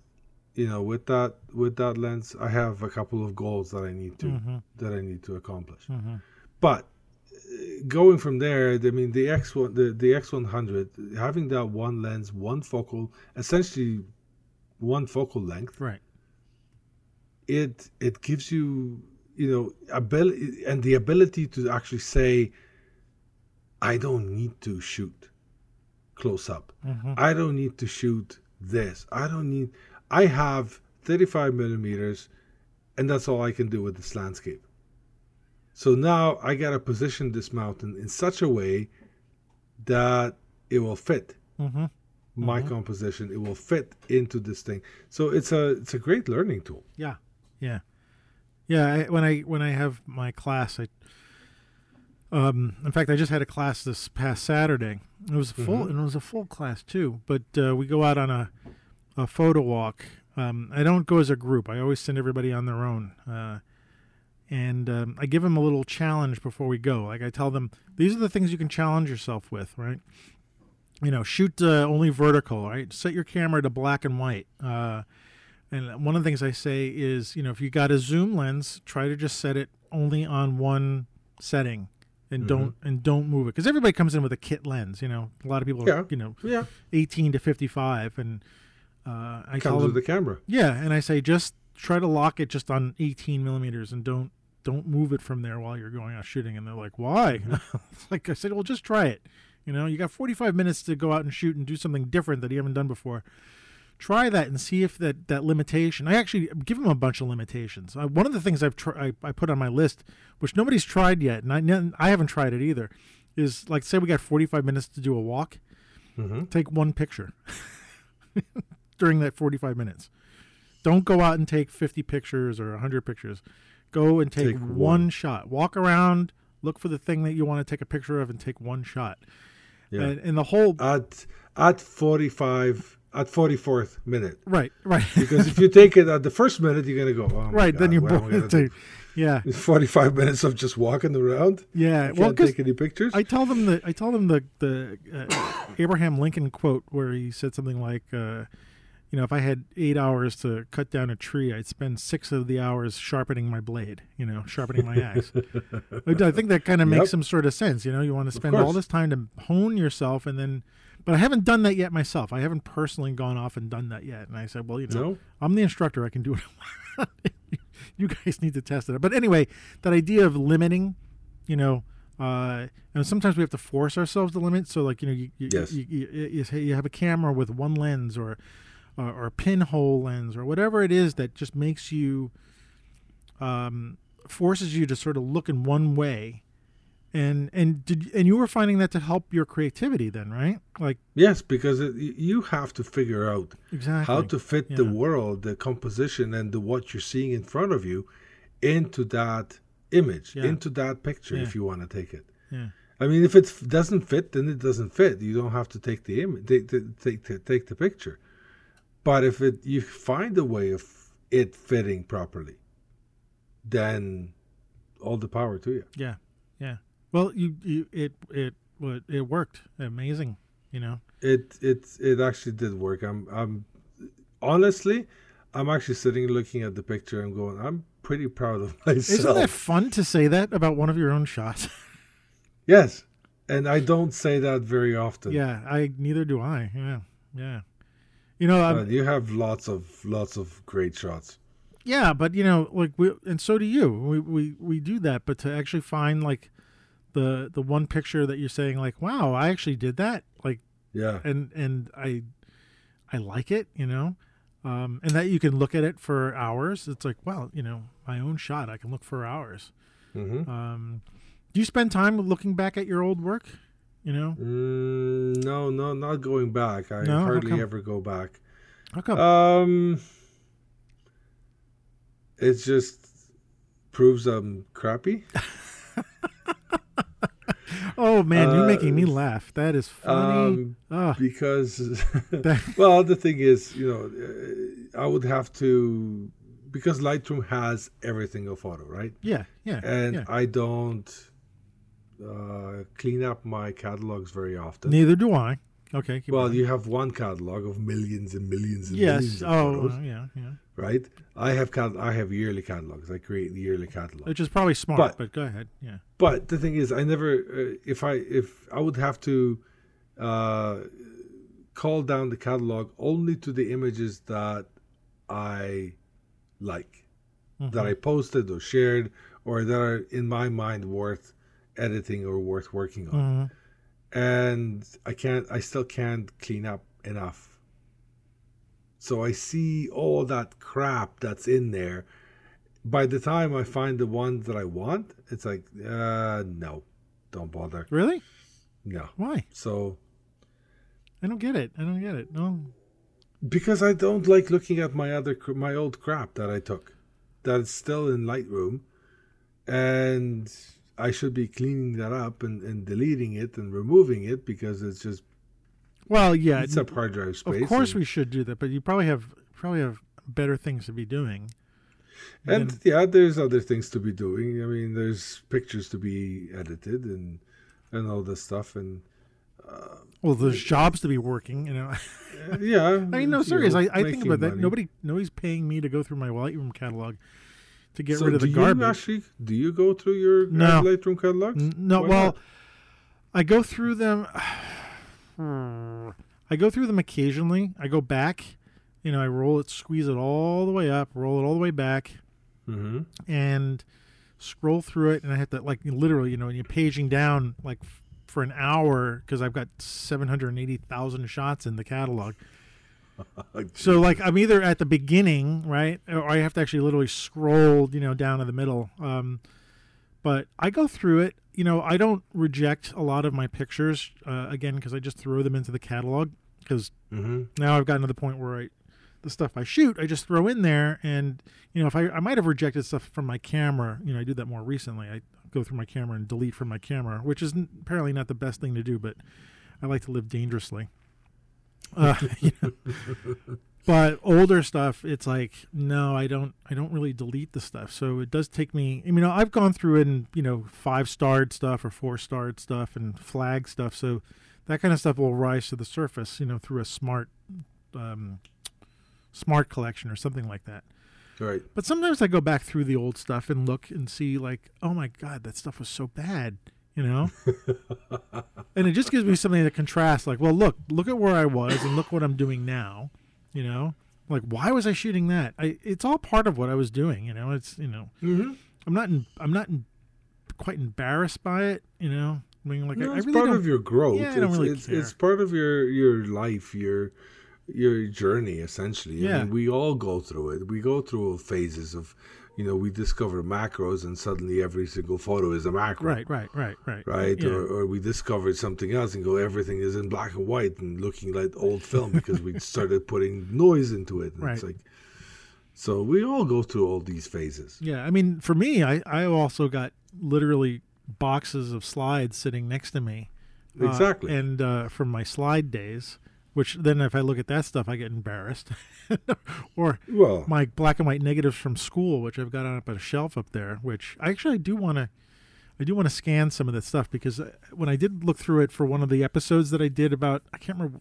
you know, with that with that lens, I have a couple of goals that I need to Mhm. that I need to accomplish. Mhm. But uh, going from there, I mean, the X one, the the X one hundred, having that one lens, one focal, essentially one focal length, Right. it it gives you you know ability and the ability to actually say i don't need to shoot close up Mhm. i don't need to shoot this i don't need i have 35 millimeters and that's all i can do with this landscape So now I got to position this mountain in such a way that it will fit Mm-hmm. My composition. It will fit into this thing. So it's a it's a great learning tool. Yeah, yeah, yeah. I, when I when I have my class, I um, in fact, I just had a class this past Saturday. It was full, Mhm. and it was a full class too. But uh, we go out on a a photo walk. Um, I don't go as a group. I always send everybody on their own. Uh, and um, I give them a little challenge before we go. Like I tell them, these are the things you can challenge yourself with, right? You know, shoot uh, only vertical, right? Set your camera to black and white. Uh, and one of the things I say is, you know, if you got a zoom lens, try to just set it only on one setting, and don't and don't move it because everybody comes in with a kit lens. You know, a lot of people, Yeah. are, you know, Yeah, 18 to 55, and uh, I tell comes them, with the camera. yeah, and I say just try to lock it just on 18 millimeters and don't don't move it from there while you're going out shooting. And they're like, why? like I said, well, just try it. You know, you got 45 minutes to go out and shoot and do something different that you haven't done before. Try that and see if that that limitation. I actually give them a bunch of limitations. Uh, one of the things I've tr- I, I put on my list, which nobody's tried yet, and I I haven't tried it either, is like say we got 45 minutes to do a walk hmm take one picture during that 45 minutes. Don't go out and take 50 pictures or 100 pictures. Go and take, Take one. one. shot. Walk around, look for the thing that you want to take a picture of, and take one shot. Yeah. And, and the whole At at forty five at forty fourth minute. right, right, Because if you take it at the first minute, you're gonna go. Oh right. then you're what am I gonna bored. Yeah, Forty five minutes of just walking around. yeah. Well, take any pictures. I tell them the I tell them the the uh, Abraham Lincoln quote where he said something like, uh, you know, if I had eight hours to cut down a tree, I'd spend six of the hours sharpening my blade. You know, sharpening my axe. I think that kind of makes Yep. some sort of sense. You know, you want to spend all this time to hone yourself, and then, but I haven't done that yet myself. I haven't personally gone off and done that yet. And I said, well, you know, no. I'm the instructor. I can do it. you guys need to test it. But anyway, that idea of limiting, you know, uh, and sometimes we have to force ourselves to limit. So, like, you know, you you, Yes. you, you, you have a camera with one lens or or, or pinhole lens or whatever it is that just makes you um, forces you to sort of look in one way. And and did and you were finding that to help your creativity then, right? Like Yes, because it, you have to figure out exactly how to fit the world, the composition, and the what you're seeing in front of you into that image, Yeah. into that picture, Yeah. if you want to take it. yeah I mean, if it doesn't fit, then it doesn't fit. You don't have to take the image, take the, take the, take the picture. But if it you find a way of it fitting properly, then all the power to you. Yeah, yeah. Well, you, you it it it worked. Amazing, you know. It it it actually did work. I'm I'm honestly, I'm actually sitting looking at the picture and going, I'm pretty proud of myself. Isn't that fun to say that about one of your own shots? Yes, and I don't say that very often. yeah, I neither do I. Yeah, yeah. You know, I'm, you have lots of lots of great shots. yeah, but you know, like we and so do you. We we we do that, but to actually find like the the one picture that you're saying like, wow, I actually did that. Like, Yeah. and and I I like it, you know. Um, and that you can look at it for hours. It's like, well, you know, my own shot. I can look for hours. hmm Um, do you spend time looking back at your old work? You know, Mm, no, no, not going back. I No? Hardly ever go back. how come? Um, it just proves I'm crappy. oh man, you're uh, making me laugh. That is funny. Um, because well, the thing is, you know, uh, I would have to because Lightroom has everything of photo, right? yeah, yeah, And yeah. I don't uh, clean up my catalogs very often. Neither do I. Okay. Keep Well, you have one catalog of millions and millions and yes. millions of Oh, uh, yeah, yeah. right? I have cat- I have yearly catalogs. I create the yearly catalogs. Which is probably smart, But- but, go ahead. Yeah. But the thing is, I never. Uh, if I if I would have to uh, call down the catalog only to the images that I like, Mhm. that I posted or shared, or that are in my mind worth editing or worth working on. Mhm. and I can't I still can't clean up enough. So I see all that crap that's in there by the time I find the ones that I want, it's like, uh, no, don't bother. Really? No. Why? So I don't get it. I don't get it. No. because I don't like looking at my other my old crap that I took, that's still in Lightroom, and I should be cleaning that up and, and deleting it and removing it because it's just Well, yeah. it's up hard drive space. of course we should do that, but you probably have probably have better things to be doing. and than- yeah, there's other things to be doing. I mean, there's pictures to be edited and and all this stuff and well, there's jobs to be working. You know. uh, yeah. I mean, no, serious. I, I think about that. Nobody, nobody's paying me to go through my Lightroom catalog to get so rid of the do garbage. You actually, do you go through your No. Lightroom catalogs? N- No, Why well, not? I go through them. I go through them occasionally. I go back. You know, I roll it, squeeze it all the way up, roll it all the way back, Mm-hmm. and scroll through it. And I have to like literally, you know, when you're paging down like f- for an hour because I've got seven hundred eighty thousand shots in the catalog. So like I'm either at the beginning, right, or I have to actually literally scroll, you know, down to the middle. Um, but I go through it. You know, I don't reject a lot of my pictures uh, again because I just throw them into the catalog because Mm-hmm. now I've gotten to the point where I, the stuff I shoot, I just throw in there, and you know, if I I might have rejected stuff from my camera, you know, I did that more recently. I go through my camera and delete from my camera, which is apparently not the best thing to do, but I like to live dangerously. Uh, you know. But older stuff, it's like no, I don't. I don't really delete the stuff. So it does take me. I mean, I've gone through it and you know five starred stuff or four starred stuff and flag stuff. So that kind of stuff will rise to the surface, you know, through a smart, um, smart collection or something like that. Right. But sometimes I go back through the old stuff and look and see like, oh my god, that stuff was so bad, you know. and it just gives me something to contrast. Like, well, look, look at where I was and look what I'm doing now, you know. Like, why was I shooting that? I it's all part of what I was doing, you know. It's you know, Mm-hmm. I'm not in, I'm not in, quite embarrassed by it, you know. I mean, like, No, I, I it's really part of your growth. Yeah, I don't it's, really it's, care. it's part of your your life, your your journey essentially. Yeah. I mean, we all go through it. We go through phases of, you know, we discover macros and suddenly every single photo is a macro. right, right, right, right, Right, Yeah. or, or we discovered something else and go everything is in black and white and looking like old film because we started putting noise into it. And It's Right. like, so we all go through all these phases. Yeah, I mean, for me, I I also got literally boxes of slides sitting next to me. uh, Exactly. and uh, from my slide days, which then if I look at that stuff, I get embarrassed. or Well, my black and white negatives from school, which I've got on up a shelf up there, which I actually do want to. I do want to scan some of that stuff because uh, when I did look through it for one of the episodes that I did about, I can't remember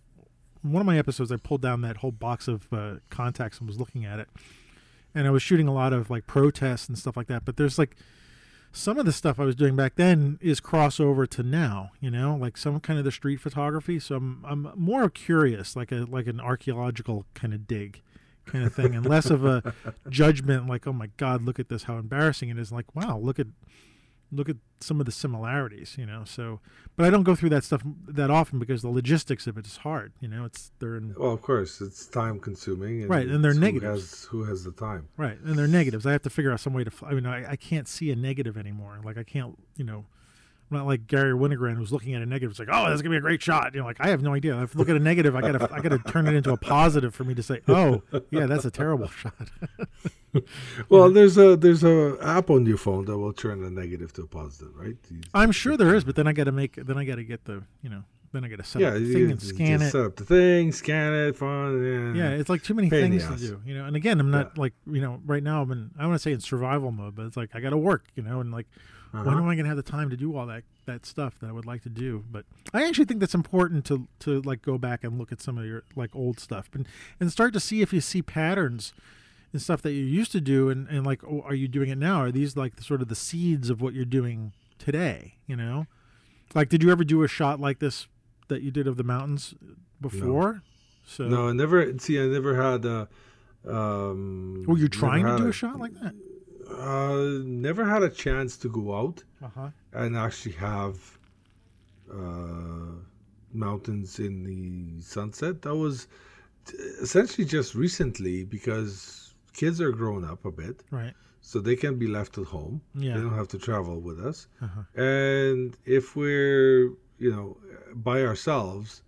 one of my episodes. I pulled down that whole box of uh, contacts and was looking at it, and I was shooting a lot of like protests and stuff like that. But there's like some of the stuff I was doing back then is crossover to now, you know, like some kind of the street photography. So I'm I'm more curious, like a like an archaeological kind of dig kind of thing, and less of a judgment like, oh my God, look at this, how embarrassing it is. Like, wow, look at look at some of the similarities, you know. So, but I don't go through that stuff that often because the logistics of it is hard. You know, it's they're in well, of course, it's time consuming. And Right, and they're negatives. Who has, who has the time? Right, and they're negatives. I have to figure out some way to. I mean, I, I can't see a negative anymore. Like I can't, you know, I'm not like Garry Winogrand who's looking at a negative. It's like, oh, that's gonna be a great shot. You know, like I have no idea. If I look at a negative, I gotta, I gotta turn it into a positive for me to say, oh, yeah, that's a terrible shot. Well, there's a there's a app on your phone that will turn a negative to a positive, right? You- I'm sure there is, but then I gotta make, then I gotta get the, you know, then I gotta set yeah, up the thing and scan it. Set up the thing, scan it, fun. Yeah, it's like too many Pain things to do, you know. And again, I'm not Yeah. like, you know, right now I'm in, I want to say in survival mode, but it's like I got to work, you know, and like when Uh-huh. am I going to have the time to do all that that stuff that I would like to do? But I actually think that's important to to like go back and look at some of your like old stuff and and start to see if you see patterns and stuff that you used to do and and like oh, are you doing it now? Are these like the, sort of the seeds of what you're doing today? You know, like did you ever do a shot like this that you did of the mountains before? So No, I never. See, I never had. Uh, um, were you trying to do a shot like that? Uh, never had a chance to go out Uh huh. and actually have uh, mountains in the sunset. That was essentially just recently because kids are growing up a bit. Right. so they can be left at home. Yeah. They don't have to travel with us. Uh-huh. And if we're, you know, by ourselves,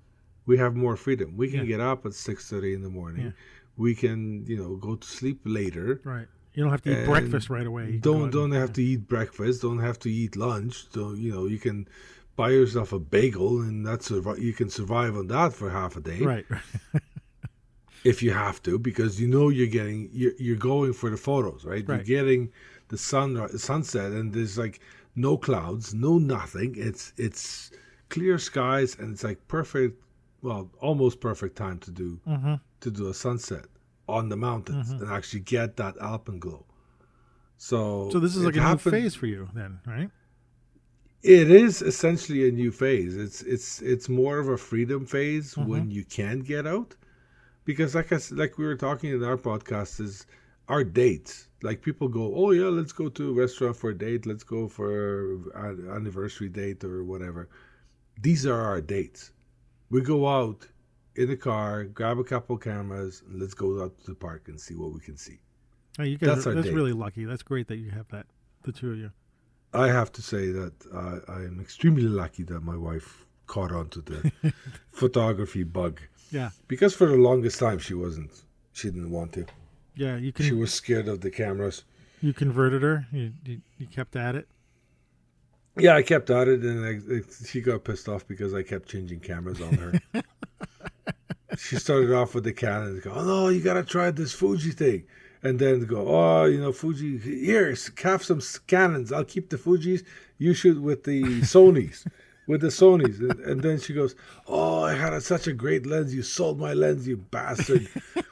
we have more freedom. We can Yeah. get up at six thirty in the morning. Yeah. We can, you know, go to sleep later. Right. You don't have to eat And breakfast right away. You Don't don't have to eat breakfast. Don't have to eat lunch. So you know you can buy yourself a bagel and that's you can survive on that for half a day Right. if you have to because you know you're getting you're, you're going for the photos right, Right. you're getting the sun sunset and there's like no clouds no nothing it's it's clear skies and it's like perfect well almost perfect time to do hmm to do a sunset on the mountains and actually get that alpenglow so So this is like a happened- new phase for you, then, right? it is essentially a new phase. It's it's it's more of a freedom phase Mm-hmm. when you can get out, because like I like we were talking in our podcast is our dates. Like people go, oh yeah, let's go to a restaurant for a date. Let's go for an anniversary date or whatever. These are our dates. We go out in the car, grab a couple cameras, and let's go out to the park and see what we can see. Oh, you guys That's are, that's really lucky. That's great that you have that, the two of you. I have to say that uh, I am extremely lucky that my wife caught on to the photography bug Yeah. because for the longest time she wasn't. She didn't want to. Yeah. You can. She was scared of the cameras. you converted her. You, you you kept at it. Yeah, I kept at it, and I, I- she got pissed off because I kept changing cameras on her. she started off with the Canon. Go, oh no, you gotta try this Fuji thing, and then go, oh, you know, Fuji. Here, have some Canons. I'll keep the Fuji's. You shoot with the Sony's, with the Sony's, and, and then she goes, oh, I had a, such a great lens. You sold my lens, you bastard.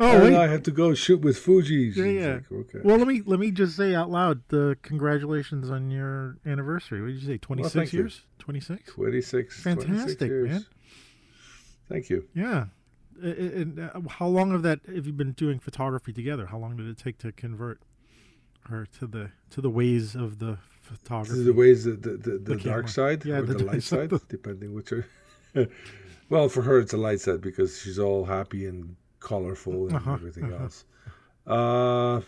Oh and wait. I had to go shoot with Fuji's. Yeah, yeah. like, okay. Well, let me let me just say out loud the congratulations on your anniversary. What did you say? Twenty six you. years. Twenty six. 26, 26 Fantastic, years. man. Thank you. Yeah. And uh, how long of that have you been doing photography together? How long did it take to convert her to the to the ways of the photography? is the ways the the, the, the, dark side Yeah, or the the, light side. side, depending which. Are well, for her it's a light side because she's all happy and colorful and Uh-huh, everything uh-huh. else. Uh,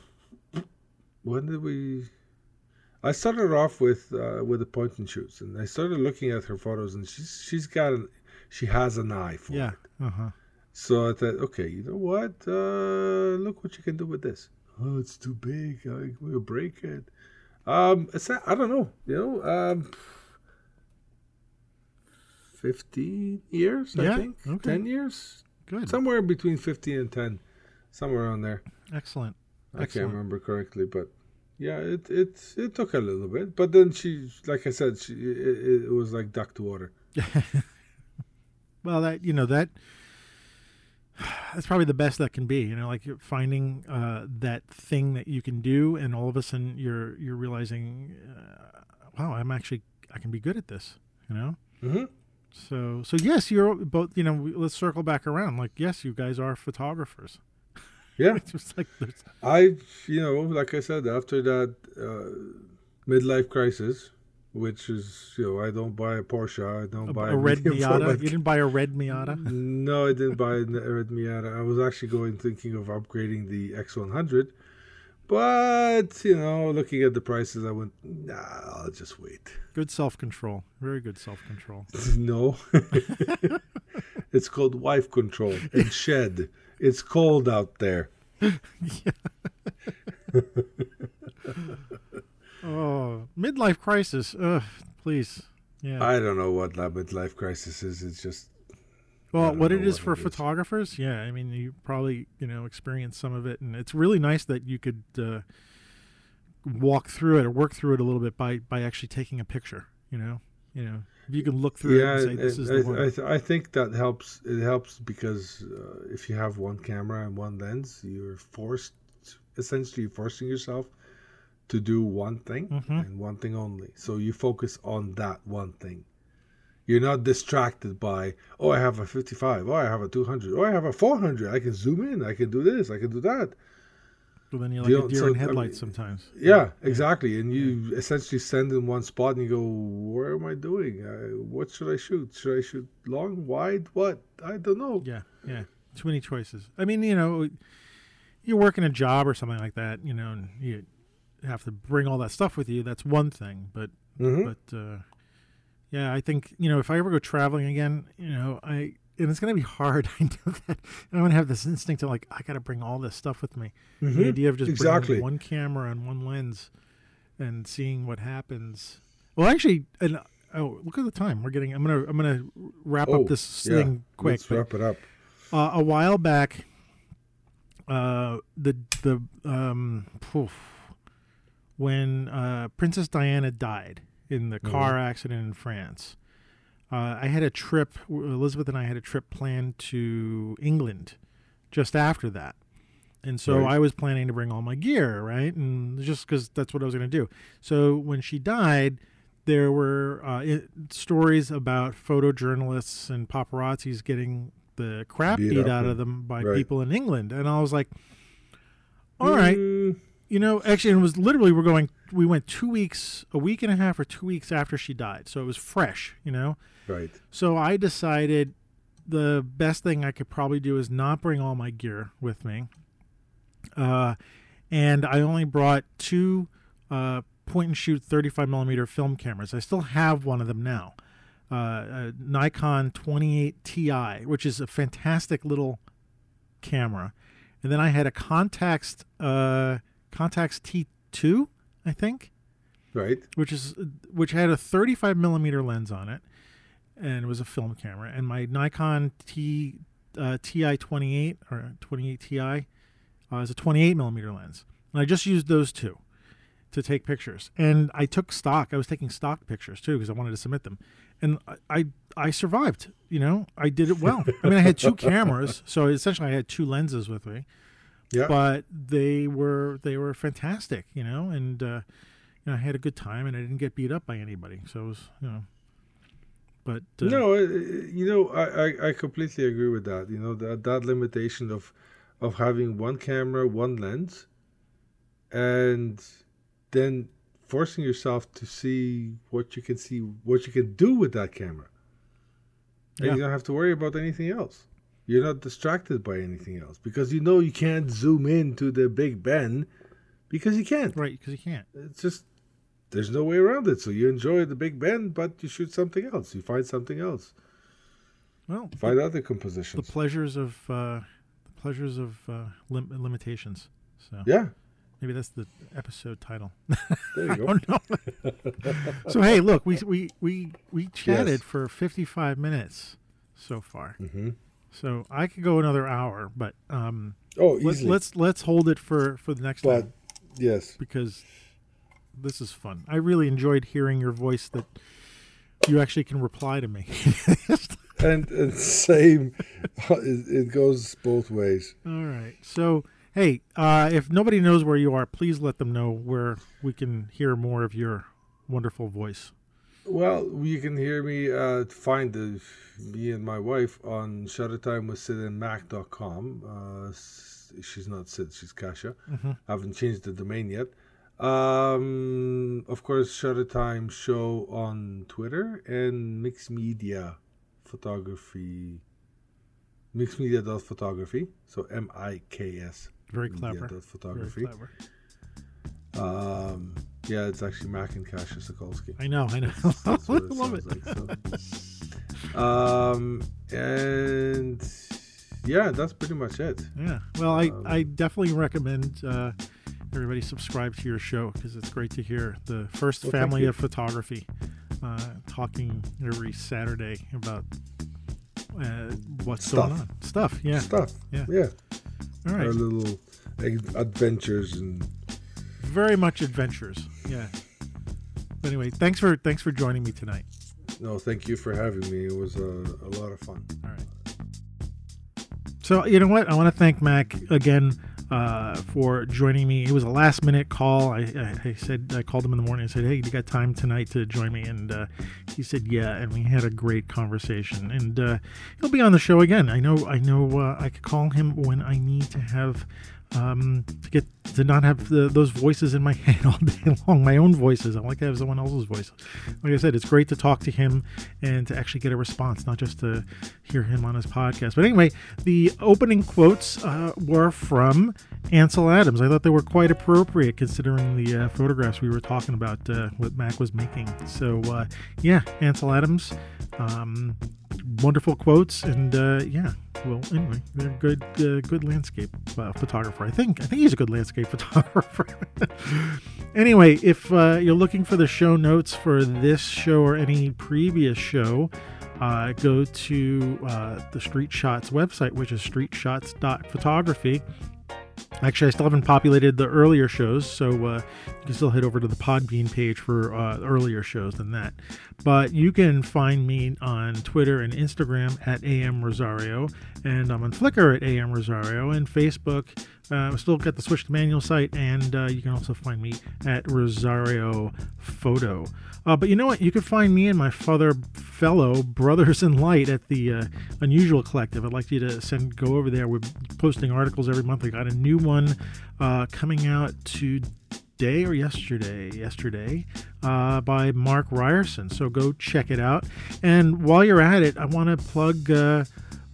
when did we? I started off with uh, with the point and shoots, and I started looking at her photos, and she's she's got an, she has an eye for yeah. it. Uh huh. So I thought, okay, you know what? Uh, look what you can do with this. Oh, it's too big. I will break it. Um, it's I don't know. You know, um, fifteen years. Yeah, I think okay. ten years, Good. somewhere between fifteen and ten, somewhere around there. Excellent. I Excellent. can't remember correctly, but yeah, it it it took a little bit. But then she, like I said, she it, it was like duck to water. Well, that you know that that's probably the best that can be. You know, like you're finding uh, that thing that you can do, and all of a sudden you're you're realizing, uh, wow, I'm actually I can be good at this. You know. hmm So so yes, you're both. You know, let's circle back around. Like yes, you guys are photographers. Yeah. It's just like there's, I, you know, like I said, after that uh, midlife crisis, which is, you know, I don't buy a Porsche, I don't a, buy a red Miata. format- You didn't buy a red Miata. No, I didn't buy a red Miata. I was actually going thinking of upgrading the X100, but you know, looking at the prices, I went, nah, I'll just wait. Good self control. Very good self control. no, it's called wife control and shed. It's cold out there. Oh, midlife crisis. Ugh, please. Yeah. I don't know what that midlife crisis is. It's just Well, what it is what for it is. photographers, yeah. I mean, you probably you know experience some of it, and it's really nice that you could uh, walk through it or work through it a little bit by by actually taking a picture. You know, you know, if you can look through yeah, it and say this is I, the one. I, th- I think that helps. It helps because uh, if you have one camera and one lens, you're forced, essentially forcing yourself to do one thing Mhm. and one thing only. So you focus on that one thing. You're not distracted by, oh, I have a 55, oh, I have a 200, oh, I have a 400. I can zoom in, I can do this, I can do that. But then you're you like a deer so, in I headlights mean, sometimes. Yeah, exactly. And you essentially stand in one spot and you go, "Where am I doing? Uh, what should I shoot? Should I shoot long, wide? What? I don't know." Yeah, yeah. Too many choices. I mean, you know, you're working a job or something like that, you know, and you have to bring all that stuff with you. That's one thing, but Mhm. but uh, yeah, I think you know if I ever go traveling again, you know, I and it's gonna be hard. I know that I'm gonna have this instinct of like I got to bring all this stuff with me. The Mhm. idea of just Exactly. bringing one camera and one lens and seeing what happens. Well, actually, and oh, look at the time. We're getting. I'm gonna I'm gonna wrap Oh, up this yeah. thing quick. Let's but- wrap it up. uh, a while back, uh, the the um, poof, when uh, Princess Diana died in the car accident in France, uh, I had a trip. Elizabeth and I had a trip planned to England just after that. And so Right. I was planning to bring all my gear, right? And just because that's what I was going to do. So when she died, there were uh, i stories about photojournalists and paparazzis getting the crap Beat beat, out of them by right. people in England. And I was like, all right, Mm, you know, actually, it was literally we're going. We went two weeks, a week and a half, or two weeks after she died, so it was fresh, you know. right. So I decided the best thing I could probably do is not bring all my gear with me, uh, and I only brought two uh, point and shoot 35 millimeter film cameras. I still have one of them now, uh, a Nikon 28 Ti, which is a fantastic little camera, and then I had a Contax Contax T2, I think Right. which is which had a 35 millimeter lens on it, and it was a film camera. And my Nikon T uh, Ti 28 or 28 Ti uh, is a 28 millimeter lens, and I just used those two to take pictures. And I took stock. I was taking stock pictures too because I wanted to submit them, and I, I I survived. You know, I did it well. I mean, I had two cameras, so essentially I had two lenses with me Yeah. but they were they were fantastic, you know, and uh, you know, I had a good time and I didn't get beat up by anybody, so it was you know. But uh, no, uh, you know, I, I, I completely agree with that. You know, that that limitation of of having one camera, one lens, and then forcing yourself to see what you can see, what you can do with that camera. And Yeah. you don't have to worry about anything else. You're not distracted by anything else because you know you can't zoom in to the Big Ben because you can't. right because you can't. It's just there's no way around it. So you enjoy the Big Ben, but you shoot something else. You find something else. Well, Find other compositions. the pleasures of uh, the pleasures of uh, lim- limitations. So yeah, maybe that's the episode title. there you go. so hey, look, we we we we chatted Yes. for 55 minutes so far. hmm So I could go another hour, but um, Oh, let's easily. let's let's hold it for for the next but time. yes, because this is fun. I really enjoyed hearing your voice that you actually can reply to me. and, and same. it, it goes both ways. All right. So, hey, uh, if nobody knows where you are, please let them know where we can hear more of your wonderful voice. Well, you can hear me uh, find the, me and my wife on Shuttertime with Sid and Mac.com. Uh, she's not Sid, she's Kasha. Mhm. haven't changed the domain yet. Um, of course, Shuttertime show on Twitter and Mixed Media Photography. Mixed Media dot photography. So M I K S. Very clever. dot Very photography. clever. Um, yeah, it's actually Mac and Kasha Sokolsky. I know. I know. That's what it Love it. like. So. Um, and yeah, that's pretty much it. Yeah. Well, I, Um, I definitely recommend uh, everybody subscribe to your show because it's great to hear the first Well, family of photography uh, talking every Saturday about uh, what's Stuff. going on. Stuff. Yeah. Stuff. Yeah. Yeah. All right. Our little adventures and very much adventures. Yeah. But anyway, thanks for thanks for joining me tonight. no, thank you for having me. It was a, a lot of fun. All right. So you know what? I want to thank Mac again uh, for joining me. It was a last minute call. I, I, I said I called him in the morning and said, "Hey, you got time tonight to join me?" And uh, he said, "Yeah." And we had a great conversation. And uh, he'll be on the show again. I know. I know. Uh, I could call him when I need to have um, to get to not have the, those voices in my head all day long, my own voices. I like to have someone else's voice. Like I said, it's great to talk to him and to actually get a response, not just to hear him on his podcast. But anyway, the opening quotes uh, were from Ansel Adams. I thought they were quite appropriate considering the uh, photographs we were talking about, uh, what Mac was making. So, uh, yeah, Ansel Adams. Um, wonderful quotes and uh, yeah well anyway they're good uh, good landscape uh, photographer. I think i think he's a good landscape photographer. Anyway if uh, you're looking for the show notes for this show or any previous show uh, go to uh, the street shots website which is streetshots.photography Actually, I still haven't populated the earlier shows, so uh, you can still head over to the Podbean page for uh, earlier shows than that. But you can find me on Twitter and Instagram at AM Rosario, and I'm on Flickr at AM Rosario, and Facebook. Uh, still got the Switch to Manual site, and uh, you can also find me at Rosario Photo. Uh, but you know what? You can find me and my father fellow brothers in light at the uh, Unusual Collective. I'd like you to send go over there. We're posting articles every month. I got a new one uh, coming out today or yesterday. Yesterday uh, by Mark Ryerson. So go check it out. And while you're at it, I want to plug. Uh,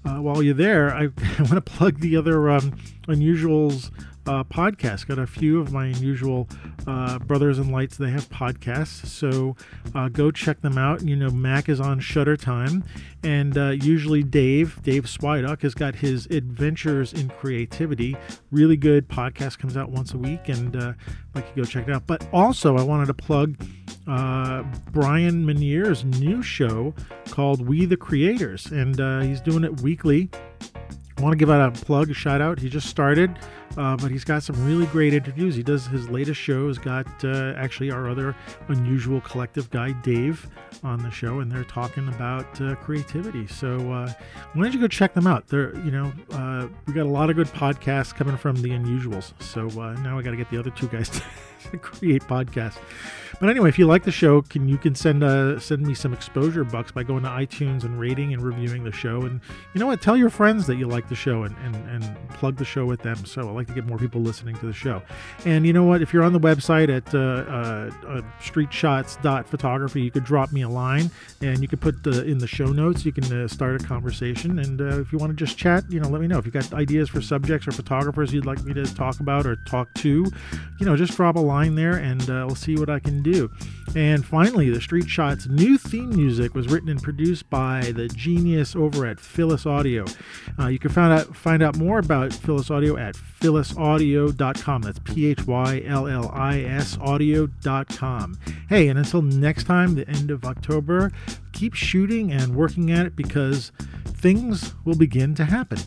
uh, while you're there, I, I want to plug the other um, Unusuals uh, podcast. Got a few of my unusual uh, brothers and lights. They have podcasts, so uh, go check them out. You know, Mac is on Shutter Time, and uh, usually Dave, Dave Swiduck, has got his Adventures in Creativity. Really good podcast comes out once a week, and uh, like to go check it out. But also, I wanted to plug uh, Brian Manier's new show called We the Creators, and uh, he's doing it weekly. I want to give out a plug, a shout out. He just started, uh, but he's got some really great interviews. He does his latest show. Has got uh, actually our other unusual collective guy, Dave, on the show, and they're talking about uh, creativity. So uh, why don't you go check them out? They're, you know, uh, we got a lot of good podcasts coming from the unusuals. So uh, now we got to get the other two guys to create podcasts. But anyway, if you like the show, can you can send uh, send me some exposure bucks by going to iTunes and rating and reviewing the show. And you know what? Tell your friends that you like the show and, and, and plug the show with them. So I like to get more people listening to the show. And you know what? If you're on the website at uh, uh, uh streetshots.photography, you could drop me a line and you could put the, in the show notes. You can uh, start a conversation. And uh, if you want to just chat, you know, let me know. If you've got ideas for subjects or photographers you'd like me to talk about or talk to, you know, just drop a line there and uh, we'll see what I can do. And finally, the Street Shots new theme music was written and produced by the genius over at Phyllis Audio. Uh, you can find out find out more about Phyllis Audio at phyllisaudio.com. That's P H Y L L I S audio.com. Hey, and until next time, the end of October, keep shooting and working at it because things will begin to happen.